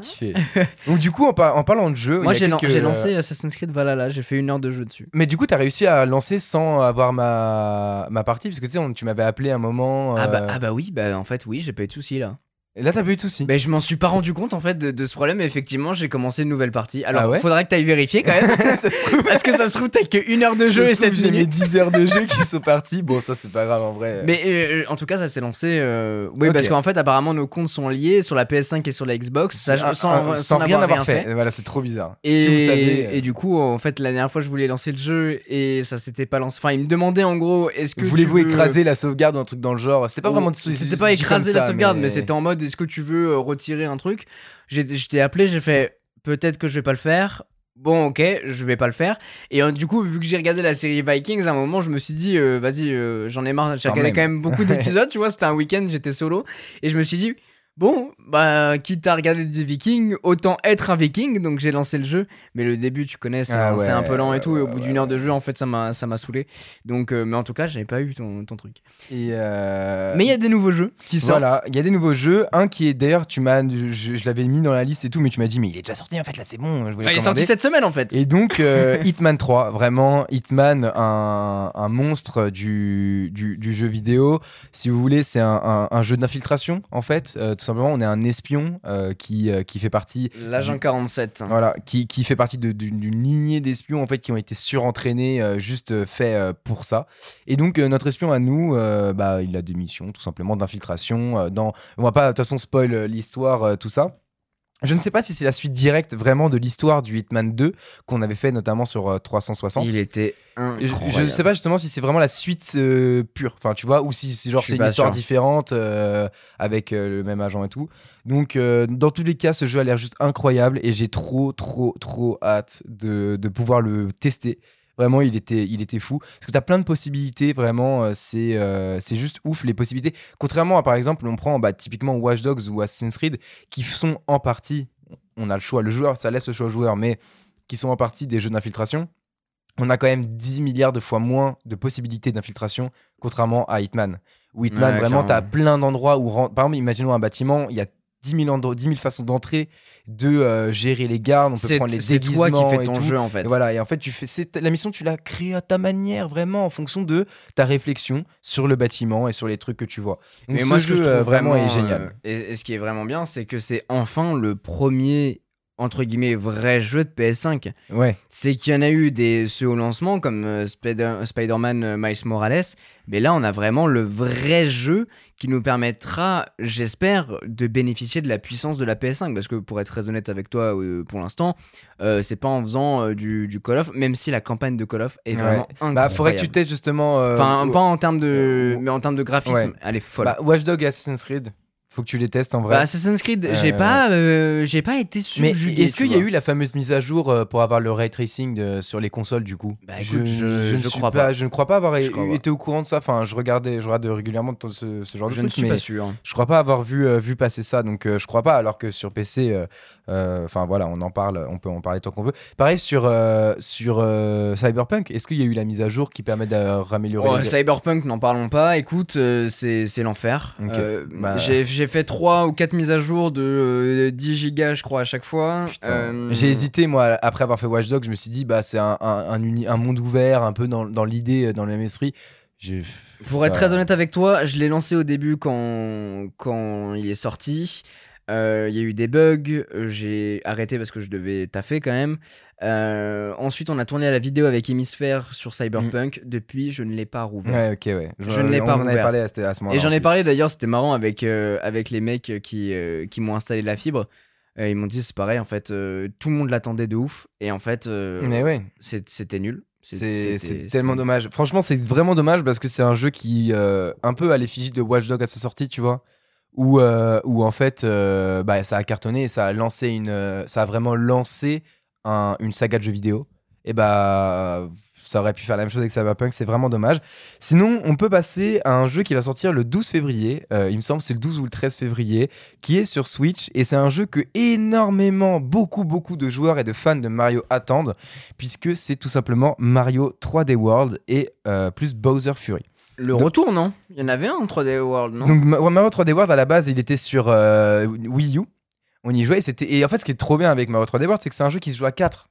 Donc du coup, en, par- en parlant de jeu, Moi j'ai quelques, lancé Assassin's Creed Valhalla, j'ai fait une heure de jeu dessus. Mais du coup, t'as réussi à lancer sans avoir ma, ma partie Parce que tu sais, on- tu m'avais appelé un moment. Ah, bah, euh, ah bah oui, bah en fait oui, j'ai pas eu de soucis là. Et là, t'as pas eu de soucis. Ben, je m'en suis pas rendu compte en fait de, de ce problème. Effectivement, j'ai commencé une nouvelle partie. Alors, Ah ouais faudrait que t'ailles vérifier quand même. Ça se trouve- Parce que ça se trouve, t'as que une heure de jeu ça et se trouve, 7 j'ai mes minutes. 10 heures de jeu qui sont parties. Bon, ça, c'est pas grave en vrai. Mais euh, en tout cas, ça s'est lancé. euh, Oui, Ok. parce qu'en fait, apparemment, nos comptes sont liés sur la PS5 et sur la Xbox. Ça, sans, rien avoir fait. Voilà, c'est trop bizarre. Et, si vous savez. euh, et du coup, en fait, la dernière fois, je voulais lancer le jeu et ça s'était pas lancé. Enfin, il me demandait en gros, est-ce que Voulez-vous veux- écraser la sauvegarde ou un truc dans le genre? C'était pas vraiment. C'était pas écraser la sauvegarde, mais, c'était en mode, est-ce que tu veux euh, retirer un truc? J'ai- Je t'ai appelé, j'ai fait, peut-être que je vais pas le faire. Bon, ok, je vais pas le faire. Et euh, du coup, vu que j'ai regardé la série Vikings, à un moment, je me suis dit, euh, vas-y, euh, j'en ai marre. J'ai regardé quand même beaucoup d'épisodes, tu vois. C'était un week-end, j'étais solo. Et je me suis dit, bon, bah, quitte à regarder des Vikings, autant être un Viking. Donc j'ai lancé le jeu. Mais le début, tu connais, c'est Ah un- peu lent et tout. et au bout ouais, d'une heure de jeu, en fait, ça m'a ça m'a saoulé. Donc, euh, mais en tout cas, j'avais pas eu ton, ton truc. Et euh, Mais il y a des nouveaux jeux qui sortent. Voilà, il y a des nouveaux jeux. Un qui est d'ailleurs, tu m'as, je, je l'avais mis dans la liste et tout, mais tu m'as dit, mais il est déjà sorti en fait, là c'est bon, je voulais Ah, il est sorti cette semaine en fait. Et donc, euh, Hitman 3, vraiment, Hitman, un, un monstre du, du, du jeu vidéo. Si vous voulez, c'est un, un- un jeu d'infiltration, en fait. Tout simplement, on est un espion euh, qui, euh, qui fait partie L'agent 47. voilà, qui, qui fait partie de- d'une d'une lignée d'espions en fait qui ont été surentraînés, euh, juste fait euh, pour ça. Et donc notre espion à nous, bah, il a des missions tout simplement d'infiltration. dans, on va pas de toute façon spoil l'histoire, tout ça. Je ne sais pas si c'est la suite directe vraiment de l'histoire du Hitman 2 qu'on avait fait notamment sur euh, 360. Il était Je, incroyable. je sais pas justement si c'est vraiment la suite euh, pure, enfin tu vois, ou si c'est genre c'est une histoire sûr. différente euh, avec euh, le même agent et tout. Donc euh, dans tous les cas, ce jeu a l'air juste incroyable et j'ai trop trop trop hâte de, de pouvoir le tester. Vraiment, il était, il était fou. Parce que tu as plein de possibilités, vraiment, euh, c'est euh, c'est juste ouf les possibilités. Contrairement à, par exemple, on prend bah, typiquement Watch Dogs ou Assassin's Creed, qui sont en partie, on a le choix, le joueur, ça laisse le choix au joueur, mais qui sont en partie des jeux d'infiltration on a quand même 10 milliards de fois moins de possibilités d'infiltration, contrairement à Hitman. Où Hitman, Ouais, vraiment, tu as plein d'endroits où, par exemple, imaginons un bâtiment, il y a 10 000, endro- 10 000 façons d'entrer, de euh, gérer les gardes, on peut prendre les c'est toi déguisements qui fais ton tout. jeu en fait. Et voilà, et en fait, tu fais c'est- la mission, tu l'as créée à ta manière, vraiment, en fonction de ta réflexion sur le bâtiment et sur les trucs que tu vois. Donc, Mais ce moi, ce que jeu, je euh, trouve vraiment, est euh, génial. et, et ce qui est vraiment bien, c'est que c'est enfin le premier entre guillemets vrai jeu de PS5. Ouais, C'est qu'il y en a eu des ceux au lancement comme euh, Spider- Spider-Man Miles Morales, mais là on a vraiment le vrai jeu qui nous permettra, j'espère, de bénéficier de la puissance de la PS5 parce que pour être très honnête avec toi euh, pour l'instant, euh, c'est pas en faisant euh, du, du Call of même si la campagne de Call of est Ouais. vraiment incroyable. bah, faudrait que tu testes justement. euh, Enfin, pas en termes de. Mais en termes de graphisme, ouais. elle est folle. bah, Watch Dogs et Assassin's Creed, faut que tu les testes en vrai. Bah, Assassin's Creed, j'ai Euh, pas, euh, j'ai pas été Mais subjugué. est-ce qu'il y a eu la fameuse mise à jour euh, pour avoir le ray tracing de- sur les consoles du coup? Bah, écoute, je- ne je crois pas. Je ne crois pas avoir Je pas. été au courant de ça. Enfin, je regardais, je regarde régulièrement ce, ce genre de Je ne suis mais pas sûr. je crois pas avoir vu, vu passer ça. Donc, je crois pas. Alors que sur PC, enfin voilà, on en parle, on peut en parler tant qu'on veut. Pareil sur euh, sur euh, Cyberpunk. Est-ce qu'il y a eu la mise à jour qui permet de raméliorer Oh, les... Cyberpunk, n'en parlons pas. Écoute, euh, c'est l'enfer. Euh, Bah. J'ai fait 3 ou 4 mises à jour de euh, 10 gigas, je crois, à chaque fois. Euh, J'ai hésité, moi, après avoir fait Watch Dogs, je me suis dit, bah, c'est un, un, un uni- un monde ouvert, un peu dans, dans l'idée, dans le même esprit. Pour être Bah, très honnête avec toi, je l'ai lancé au début quand, quand il est sorti. Euh, Il y a eu des bugs, euh, j'ai arrêté parce que je devais taffer quand même. Euh, ensuite, on a tourné la vidéo avec Hémisphère sur Cyberpunk. Depuis, je ne l'ai pas rouvert. Ouais, ok, ouais. Je ne l'ai on pas rouvert. parlé à, ce- à ce moment-là. Et j'en en ai parlé d'ailleurs, c'était marrant avec, euh, avec les mecs qui, qui m'ont installé la fibre. Ils m'ont dit c'est pareil, en fait, tout le monde l'attendait de ouf. Et en fait, Mais ouais, c'était nul. C'est- tellement dommage. Franchement, c'est vraiment dommage parce que c'est un jeu qui, euh, un peu à l'effigie de Watch Dogs à sa sortie, tu vois. Où, euh, où en fait, euh, bah, ça a cartonné et ça a lancé une. euh, ça a vraiment lancé un- une saga de jeux vidéo. Et bah. Ça aurait pu faire la même chose avec Cyberpunk, c'est vraiment dommage. Sinon, on peut passer à un jeu qui va sortir le 12 février. il me semble c'est le 12 ou le 13 février, qui est sur Switch. Et c'est un jeu que énormément, beaucoup, beaucoup de joueurs et de fans de Mario attendent, puisque c'est tout simplement Mario 3D World et plus Bowser Fury. Le Donc- retour, non? Il y en avait un en 3D World, non? Donc Ma- Mario 3D World à la base, il était sur euh, Wii U. On y jouait et c'était et en fait ce qui est trop bien avec Mario 3D World, c'est que c'est un jeu qui se joue à 4.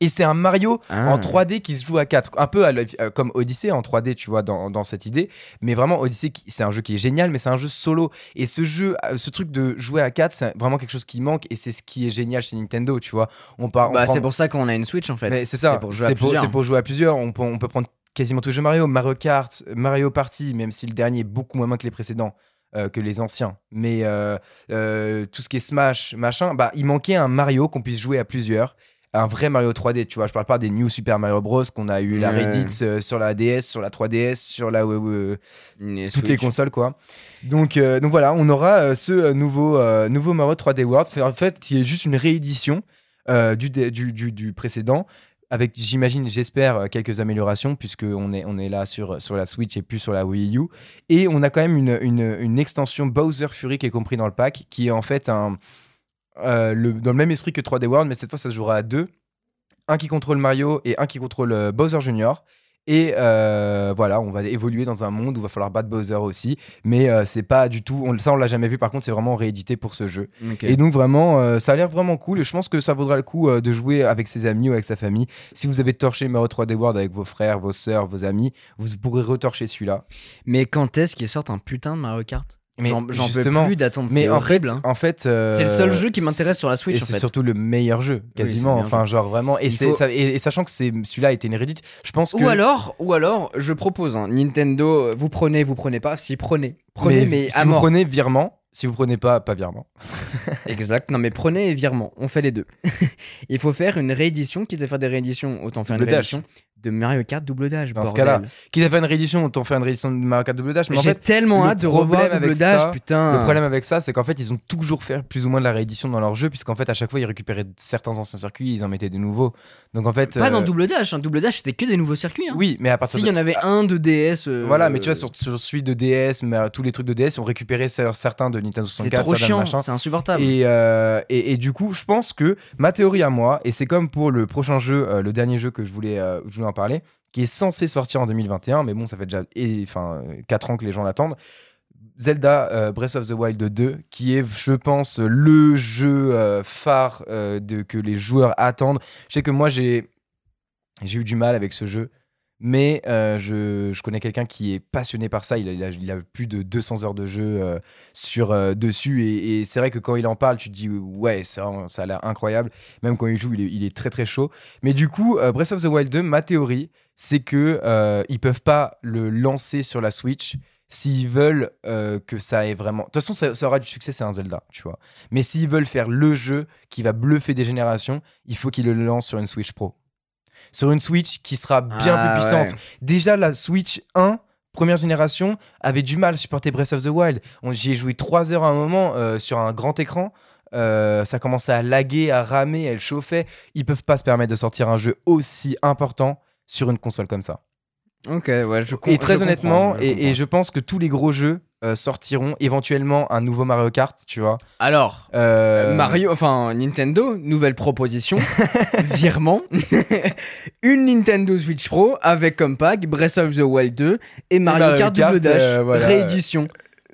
Et c'est un Mario Ah. en 3D qui se joue à 4. Un peu à euh, comme Odyssey en 3D, tu vois, dans, dans cette idée. Mais vraiment, Odyssey, qui- c'est un jeu qui est génial, mais c'est un jeu solo. Et ce jeu, euh, ce truc de jouer à 4, c'est vraiment quelque chose qui manque. Et c'est ce qui est génial chez Nintendo, tu vois. On part, on Bah, prend- c'est pour ça qu'on a une Switch en fait. mais c'est ça, pour jouer à c'est pour, plusieurs. c'est pour jouer à plusieurs. On peut, on peut prendre quasiment tous les jeux Mario, Mario Kart, Mario Party, même si le dernier est beaucoup moins bien que les précédents, euh, que les anciens. Mais euh, euh, tout ce qui est Smash, machin, bah, il manquait un Mario qu'on puisse jouer à plusieurs. Un vrai Mario 3D, tu vois. Je parle pas des New Super Mario Bros. qu'on a eu la. Reddit sur la DS, sur la 3DS, sur la toutes les consoles, quoi. Donc, donc voilà, on aura ce nouveau, nouveau Mario 3D World, en fait, qui est juste une réédition euh, du, du, du précédent, avec, j'imagine, j'espère, euh, quelques améliorations, puisqu'on est, on est là sur, la Switch et plus sur la Wii U. Et on a quand même une, extension Bowser Fury qui est compris dans le pack, qui est en fait euh, dans le même esprit que 3D World, mais cette fois, ça se jouera à deux. Un qui contrôle Mario et un qui contrôle euh, Bowser Jr. Et euh, voilà, on va évoluer dans un monde où il va falloir battre Bowser aussi. Mais euh, c'est pas du tout. On, ça, on l'a jamais vu. Par contre, c'est vraiment réédité pour ce jeu. Et donc, vraiment, euh, ça a l'air vraiment cool. Et je pense que ça vaudra le coup euh, de jouer avec ses amis ou avec sa famille. Si vous avez torché Mario 3D World avec vos frères, vos sœurs, vos amis, vous pourrez retorcher celui-là. Mais quand est-ce qu'ils sortent un putain de Mario Kart? Mais J'en peux plus d'attendre. mais en horrible. fait, hein. en fait euh, C'est le seul jeu qui m'intéresse sur la Switch Et c'est surtout le meilleur jeu, quasiment. le enfin, genre vraiment. Et, Il c'est- faut- ça- et- et sachant que celui-là a été une Reddit, je pense que. Ou alors, ou alors, je propose, hein, Nintendo, euh, vous prenez, vous prenez pas. Si prenez, prenez, mais, si à vous mort. prenez virement, si vous prenez pas, pas virement. Exact. Non, mais prenez et virement. On fait les deux. Il faut faire une réédition. Quitte à faire des rééditions, autant faire Double une dash. réédition de Mario Kart double dash. Dans ce cas-là, Quitte à faire une réédition, autant faire une réédition de Mario Kart Double Dash. Mais J'ai tellement le hâte de revoir double dash, ça- putain. Le problème avec ça, c'est qu'en fait, ils ont toujours fait plus ou moins de la réédition dans leur jeu, puisqu'en fait, à chaque fois, ils récupéraient certains anciens circuits, ils en mettaient des nouveaux. Donc en fait. Pas dans euh, double dash. hein. Double dash, c'était que des nouveaux circuits. Hein. Oui, mais à partir S'il de. y en avait un de DS. euh, Voilà, mais tu vois, sur, sur celui de DS, mais, euh, tous les trucs de DS, ont récupéré cer- certains de Nintendo c'est 64, trop certains de chiant. C'est insupportable. Et, euh, et, et du coup, je pense que ma théorie à moi, et c'est comme pour le prochain jeu, le dernier jeu que je voulais, je voulais parler, qui est censé sortir en 2021, mais bon, ça fait déjà enfin, 4 ans que les gens l'attendent. Zelda euh, Breath of the Wild 2, qui est, je pense, le jeu euh, phare euh, de, que les joueurs attendent. Je sais que moi, j'ai eu du mal avec ce jeu. Mais euh, je, connais quelqu'un qui est passionné par ça. Il a, plus de 200 heures de jeu euh, sur, euh, dessus. Et, c'est vrai que quand il en parle, tu te dis ouais, ça a l'air incroyable. Même quand il joue, il est, très très chaud. Mais du coup, Breath of the Wild 2, ma théorie, c'est que ils peuvent pas le lancer sur la Switch s'ils veulent que ça ait vraiment. De toute façon, ça, ça aura du succès, c'est un Zelda, tu vois. Mais s'ils veulent faire le jeu qui va bluffer des générations, il faut qu'ils le lancent sur une Switch Pro. Sur une Switch qui sera bien Ah, plus puissante. ouais. Déjà, la Switch 1, première génération, avait du mal à supporter Breath of the Wild. On- J'y ai joué 3 heures à un moment euh, sur un grand écran. Euh, ça commençait à laguer, à ramer, elle chauffait. Ils peuvent pas se permettre de sortir un jeu aussi important sur une console comme ça. Ok, ouais, je com- Et très je honnêtement, comprends, je et, et comprends. je pense que tous les gros jeux euh, sortiront éventuellement un nouveau Mario Kart, tu vois. Alors, Euh, Mario, enfin Nintendo, nouvelle proposition, virement, une Nintendo Switch Pro avec comme pack Breath of the Wild 2 et Mario, Mario Kart Double Dash euh, voilà. réédition.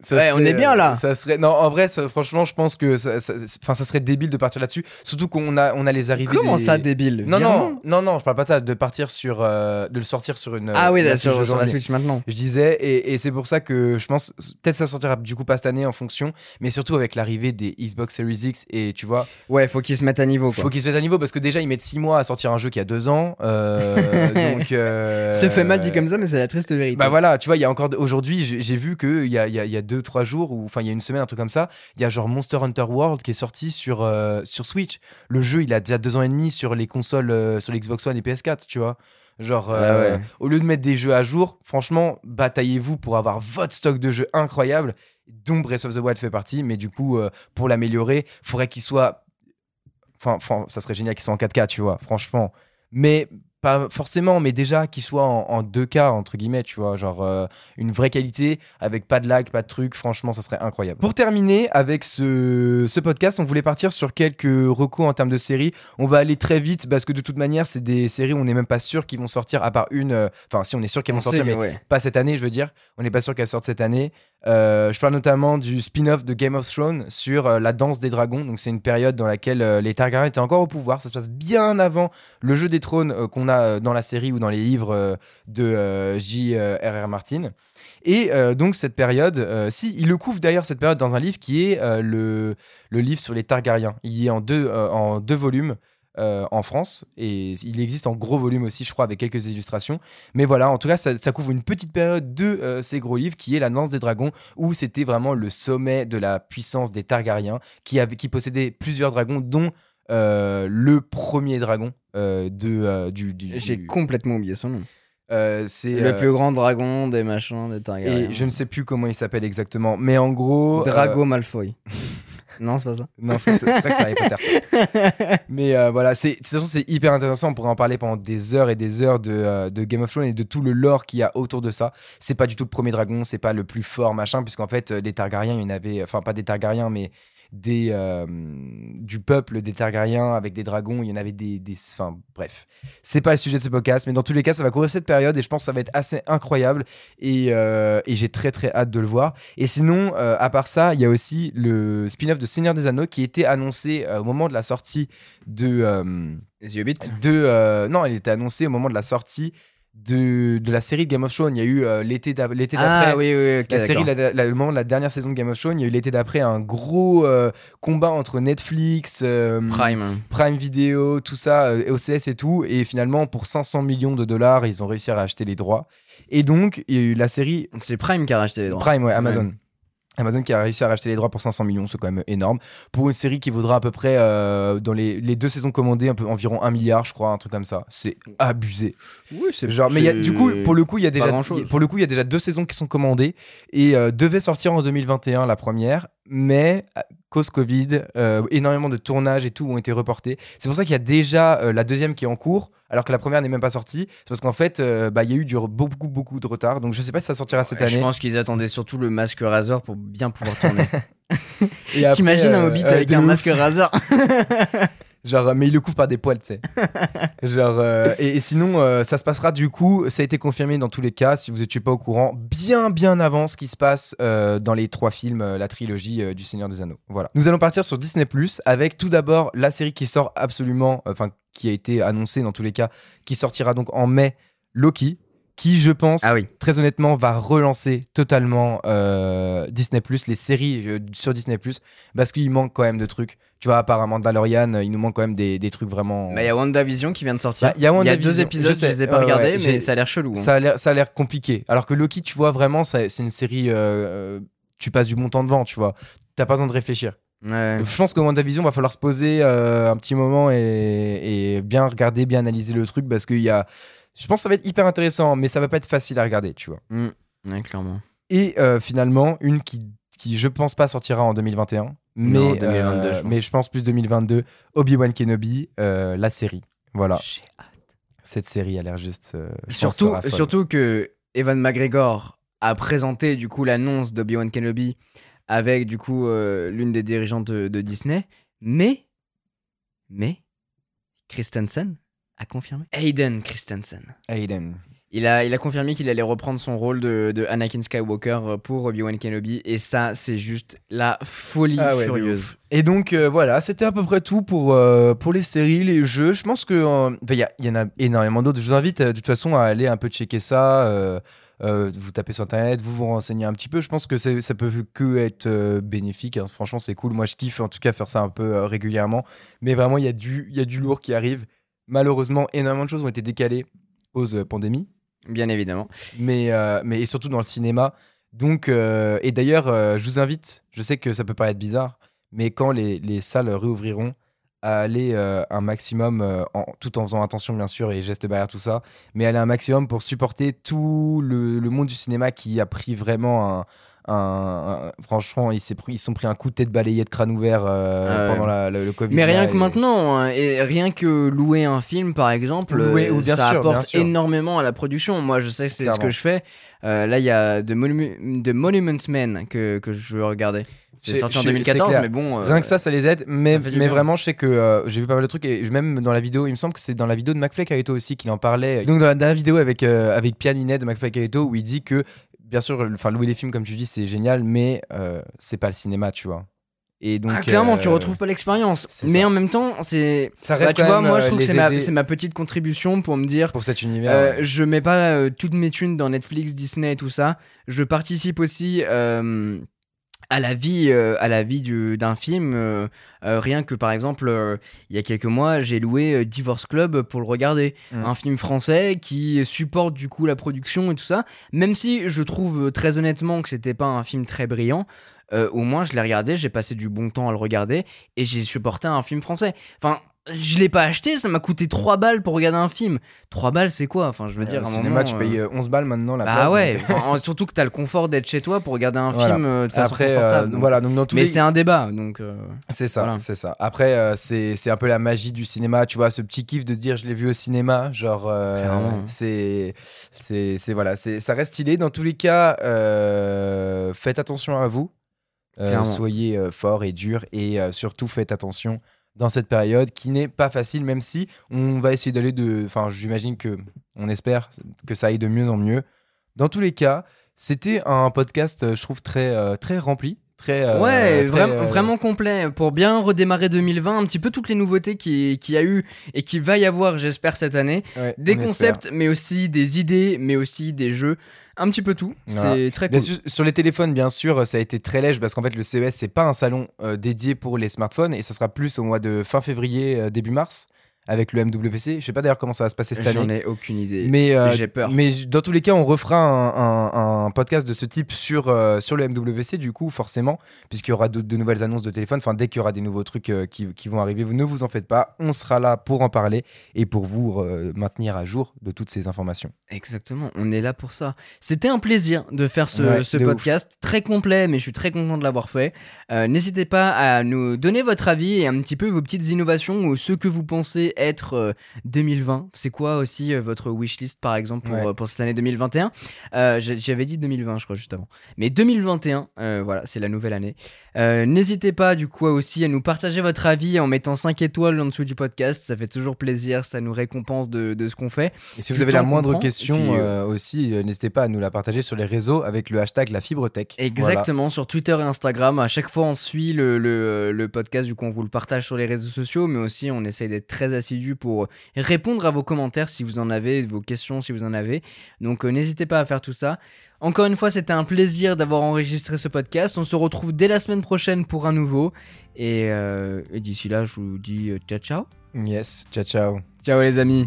Ça Ouais, on est bien, euh, là. Ça serait non, en vrai, ça- franchement, je pense que ça, ça- enfin, ça serait débile de partir là-dessus. Surtout qu'on a, on a les arrivées. Comment des- ça débile? Non, non, non, non, je parle pas de ça. De partir sur, euh, de le sortir sur une. Ah oui, Switch sur, sur la. Switch maintenant. Je disais, et, et c'est pour ça que je pense, peut-être ça sortira du coup pas cette année en fonction, mais surtout avec l'arrivée des Xbox Series X et tu vois, Ouais, faut qu'ils se mettent à niveau quoi. faut qu'ils se mettent à niveau parce que déjà ils mettent 6 mois à sortir un jeu qui a 2 ans. euh, donc. euh, Ça fait mal dit comme ça, mais c'est la triste vérité. Bah voilà, tu vois, il y a encore aujourd'hui, j'ai vu que il y a, il y, a, il y a deux trois jours ou enfin il y a une semaine un truc comme ça, il y a genre Monster Hunter World qui est sorti sur euh, sur Switch. Le jeu, il a déjà deux ans et demi sur les consoles, euh, sur les Xbox One et PS4, tu vois. Genre, euh, Ah ouais. au lieu de mettre des jeux à jour, franchement, bataillez-vous pour avoir votre stock de jeux incroyable, dont Breath of the Wild fait partie. Mais du coup, euh, pour l'améliorer, faudrait qu'il soit, enfin, enfin, ça serait génial qu'il soit en 4K, tu vois, franchement. Mais pas forcément, mais déjà qu'il soit en, en 2K, entre guillemets, tu vois, genre euh, une vraie qualité, avec pas de lag, pas de truc, franchement, ça serait incroyable. Pour terminer avec ce, ce podcast, on voulait partir sur quelques recours en termes de séries. On va aller très vite, parce que de toute manière, c'est des séries où on n'est même pas sûr qu'ils vont sortir, à part une, euh, enfin, si on est sûr qu'elles On vont sortir, mais ouais. pas cette année, je veux dire. On n'est pas sûr qu'elles sortent cette année. Euh, je parle notamment du spin-off de Game of Thrones sur euh, la danse des dragons. Donc c'est une période dans laquelle euh, les Targaryens étaient encore au pouvoir. Ça se passe bien avant le jeu des trônes qu'on a dans la série ou dans les livres de J.R.R. Martin. Et donc cette période, si il le couvre d'ailleurs cette période dans un livre qui est le, le livre sur les Targaryens. Il est en deux, en deux volumes. Euh, en France et il existe en gros volume aussi je crois avec quelques illustrations mais voilà en tout cas ça, ça couvre une petite période de euh, ces gros livres qui est la danse des dragons où c'était vraiment le sommet de la puissance des Targaryens qui, avait, qui possédaient plusieurs dragons dont euh, le premier dragon de, du, du- J'ai du- complètement oublié son nom. euh, c'est Le euh, plus grand dragon des machins, des Targaryens. et je ne sais plus comment il s'appelle exactement mais en gros euh, Drago Malfoy. non, c'est pas ça. Non, c'est vrai que c'est Harry Potter. ça. Mais euh, voilà, de toute façon c'est hyper intéressant. On pourrait en parler pendant des heures et des heures de, euh, de Game of Thrones et de tout le lore qu'il y a autour de ça. C'est pas du tout le premier dragon, c'est pas le plus fort machin, puisqu'en fait euh, des Targaryens, il y en avait, enfin pas des Targaryens, mais des euh, du peuple des Targaryens avec des dragons. Il y en avait des, des, enfin bref, c'est pas le sujet de ce podcast, mais dans tous les cas, ça va couvrir cette période et je pense que ça va être assez incroyable et, euh, et j'ai très très hâte de le voir. Et sinon, euh, à part ça, il y a aussi le spin-off de Seigneur des Anneaux qui était annoncé au moment de la sortie de. Les bites. de non, il était annoncé au moment de la sortie de, de la série Game of Thrones. Il y a eu euh, l'été l'été d'après. Ah oui, oui, ok. La série, d'accord. la- la- le moment de la dernière saison de Game of Thrones, il y a eu l'été d'après un gros euh, combat entre Netflix, euh, Prime. Prime Video, tout ça, euh, OCS et tout. Et finalement, pour 500 millions de dollars, ils ont réussi à racheter les droits. Et donc, il y a eu la série C'est Prime qui a racheté les droits. Prime, ouais, Amazon. Amazon qui a réussi à racheter les droits pour 500 millions, c'est quand même énorme. Pour une série qui vaudra à peu près, euh, dans les, les deux saisons commandées, un peu, environ un milliard, je crois, un truc comme ça. C'est abusé. Oui, c'est Genre, mais y a- du coup, pour le coup, il y a déjà, grand-chose. pour le coup, il y a déjà deux saisons qui sont commandées et euh, devait sortir en 2021 la première, mais cause Covid, euh, énormément de tournages et tout ont été reportés. C'est pour ça qu'il y a déjà euh, la deuxième qui est en cours, alors que la première n'est même pas sortie. C'est parce qu'en fait, euh, bah, il y a eu du, beaucoup, beaucoup de retard. Donc, je sais pas si ça sortira cette Ouais, année. Je pense qu'ils attendaient surtout le masque Razor pour bien pouvoir tourner. T'imagines un hobbit euh, avec un ouf. masque Razor Genre, mais il le couvre par des poils, tu sais. Genre, euh, et, et sinon, euh, ça se passera du coup, ça a été confirmé dans tous les cas, si vous n'étiez pas au courant, bien, bien avant ce qui se passe euh, dans les trois films, euh, la trilogie euh, du Seigneur des Anneaux. Voilà. Nous allons partir sur Disney Plus avec tout d'abord la série qui sort absolument, enfin, qui a été annoncée dans tous les cas, qui sortira donc en mai, Loki. Qui, je pense, Ah oui. très honnêtement, va relancer totalement euh, Disney les séries euh, sur Disney parce qu'il manque quand même de trucs. Tu vois, un Mandalorian, euh, il nous manque quand même des, des trucs vraiment. Bah, il y a WandaVision qui vient de sortir. Bah, il y a deux épisodes, je je, sais. les ai pas Ouais, regardés, ouais, mais ça a l'air chelou. hein. ça a l'air- compliqué. Alors que Loki, tu vois, vraiment, c'est une série. euh, euh, tu passes du bon temps devant, tu vois. T'as pas besoin de réfléchir. Ouais. Je pense que WandaVision, va falloir se poser euh, un petit moment et, et bien regarder, bien analyser le truc parce qu'il y a. Je pense que ça va être hyper intéressant, mais ça va pas être facile à regarder, tu vois. Mm. Ouais, clairement. Et euh, finalement, une qui, qui, je pense pas, sortira en 2021, mais, Non, 2022, euh, je pense. mais je pense plus 2022, Obi-Wan Kenobi, euh, la série. Voilà, J'ai hâte. cette série a l'air juste. euh, Surtout, surtout que Evan McGregor a présenté du coup l'annonce d'Obi-Wan Kenobi avec du coup euh, l'une des dirigeantes de, de Disney, mais mais Christensen a confirmé. Hayden Christensen. Aiden. Il a, il a confirmé qu'il allait reprendre son rôle de, de Anakin Skywalker pour Obi-Wan Kenobi et ça c'est juste la folie Ah ouais, furieuse. Et donc euh, voilà, c'était à peu près tout pour, euh, pour les séries, les jeux. Je pense que euh, enfin, il y, a- il y en a énormément d'autres. Je vous invite euh, de toute façon à aller un peu checker ça. euh, euh, vous tapez sur internet, vous vous renseignez un petit peu. Je pense que ça peut que être euh, bénéfique. hein. Franchement, c'est cool. Moi, je kiffe en tout cas faire ça un peu euh, régulièrement. Mais vraiment, il y, a du- il y a du lourd qui arrive. Malheureusement, énormément de choses ont été décalées cause euh, pandémie Bien évidemment. mais, euh, mais et surtout dans le cinéma. Donc, euh, et d'ailleurs, euh, je vous invite, je sais que ça peut paraître bizarre, mais quand les, les salles réouvriront, à aller un maximum, en- tout en faisant attention bien sûr et gestes barrières, tout ça, mais aller un maximum pour supporter tout le, le monde du cinéma qui a pris vraiment un. Un- un- franchement, ils pris, ils sont pris un coup de tête balayé de crâne ouvert euh, Ah pendant la- le, le Covid. Mais rien là, que et- maintenant, hein, et rien que louer un film, par exemple, Louer, euh, ou ça sûr, apporte énormément à la production. Moi, je sais que c'est ce que je fais. Euh, là, il y a The, Monu- The Monument Men que, que je veux regarder. C'est sorti en je- c'est 2014, clair. mais bon. euh, Rien que ça, ça les aide. Mais, bien. vraiment, je sais que euh, j'ai vu pas mal de trucs. Et même dans la vidéo, il me semble que c'est dans la vidéo de McFly Carito aussi qu'il en parlait. C'est donc dans la dernière vidéo avec, euh, avec Pierre Linet de McFly Carito où il dit que bien sûr, enfin louer des films comme tu dis, c'est génial, mais euh, c'est pas le cinéma, tu vois. Et donc Ah, clairement, tu euh, retrouves pas l'expérience. Mais ça. en même temps, c'est. Ça Bah, reste tu quand vois, même, moi, je euh, trouve que c'est ma, ma petite contribution pour me dire. pour cet univers. euh, ouais. je mets pas euh, toutes mes thunes dans Netflix, Disney et tout ça. Je participe aussi à la vie, euh, à la vie du- d'un film. euh, euh, rien que par exemple, il y a quelques mois, j'ai loué Divorce Club pour le regarder. Mm. Un film français qui supporte du coup la production et tout ça. Même si je trouve très honnêtement que c'était pas un film très brillant. au moins, je l'ai regardé, j'ai passé du bon temps à le regarder et j'ai supporté un film français. Enfin, je l'ai pas acheté, ça m'a coûté 3 balles pour regarder un film. 3 balles, c'est quoi? Enfin, je veux Euh, dire, au cinéma, moment, tu euh, payes euh, 11 balles maintenant la Bah place. ouais, donc- enfin, surtout que t'as le confort d'être chez toi pour regarder un Voilà. film euh, de façon Après, euh, confortable. donc- voilà, donc dans tous Mais les... c'est un débat, donc. euh, C'est ça, Voilà. c'est ça. Après, euh, c'est un peu la magie du cinéma, tu vois, ce petit kiff de dire je l'ai vu au cinéma, genre, euh, c'est, c'est, voilà, c'est, ça reste stylé. Dans tous les cas, euh, faites attention à vous, Euh, soyez euh, forts et durs, et euh, surtout faites attention dans cette période qui n'est pas facile, même si on va essayer d'aller de, enfin, j'imagine que, on espère que ça aille de mieux en mieux. Dans tous les cas, c'était un podcast, euh, je trouve très, euh, très rempli. Très, euh, ouais, très, vra- euh, vraiment complet. Pour bien redémarrer 2020, un petit peu toutes les nouveautés qu'il qui y a eu et qu'il va y avoir, j'espère, cette année. ouais, Des espère. concepts, mais aussi des idées, mais aussi des jeux. Un petit peu tout. Voilà. C'est très cool. sûr, sur les téléphones, bien sûr, ça a été très léger parce qu'en fait, le CES, c'est pas un salon euh, dédié pour les smartphones et ça sera plus au mois de fin février, euh, début mars, avec le MWC. Je sais pas d'ailleurs comment ça va se passer cette J'en année. ai aucune idée. Mais, euh, j'ai peur. mais dans tous les cas, on refera un, un- un podcast de ce type sur, euh, sur le MWC, du coup, forcément, puisqu'il y aura de, de nouvelles annonces de téléphone. Enfin, dès qu'il y aura des nouveaux trucs euh, qui, qui vont arriver, vous ne vous en faites pas. On sera là pour en parler et pour vous maintenir à jour de toutes ces informations. Exactement, on est là pour ça. C'était un plaisir de faire ce, Ouais, ce de ouf. podcast, très complet, mais je suis très content de l'avoir fait. N'hésitez pas à nous donner votre avis et un petit peu vos petites innovations ou ce que vous pensez être euh, 2020. C'est quoi aussi euh, votre wishlist par exemple pour, Ouais. euh, pour cette année 2021 Euh, j'ai- J'avais dit 2020, je crois, juste avant. Mais 2021, euh, voilà, c'est la nouvelle année. Euh, N'hésitez pas du coup aussi à nous partager votre avis en mettant 5 étoiles en dessous du podcast. Ça fait toujours plaisir, ça nous récompense de, de ce qu'on fait. Et si vous avez la moindre question puis, euh, aussi, euh, n'hésitez pas à nous la partager sur les réseaux avec le hashtag la fibre tech. Exactement, sur Twitter et Instagram. À chaque fois, on suit le, le, le podcast, du coup, on vous le partage sur les réseaux sociaux, mais aussi on essaye d'être très pour répondre à vos commentaires si vous en avez, vos questions si vous en avez. Donc, euh, n'hésitez pas à faire tout ça. Encore une fois, c'était un plaisir d'avoir enregistré ce podcast. On se retrouve dès la semaine prochaine pour un nouveau. Et, euh, et d'ici là, je vous dis euh, ciao ciao. Yes, ciao ciao. Ciao les amis.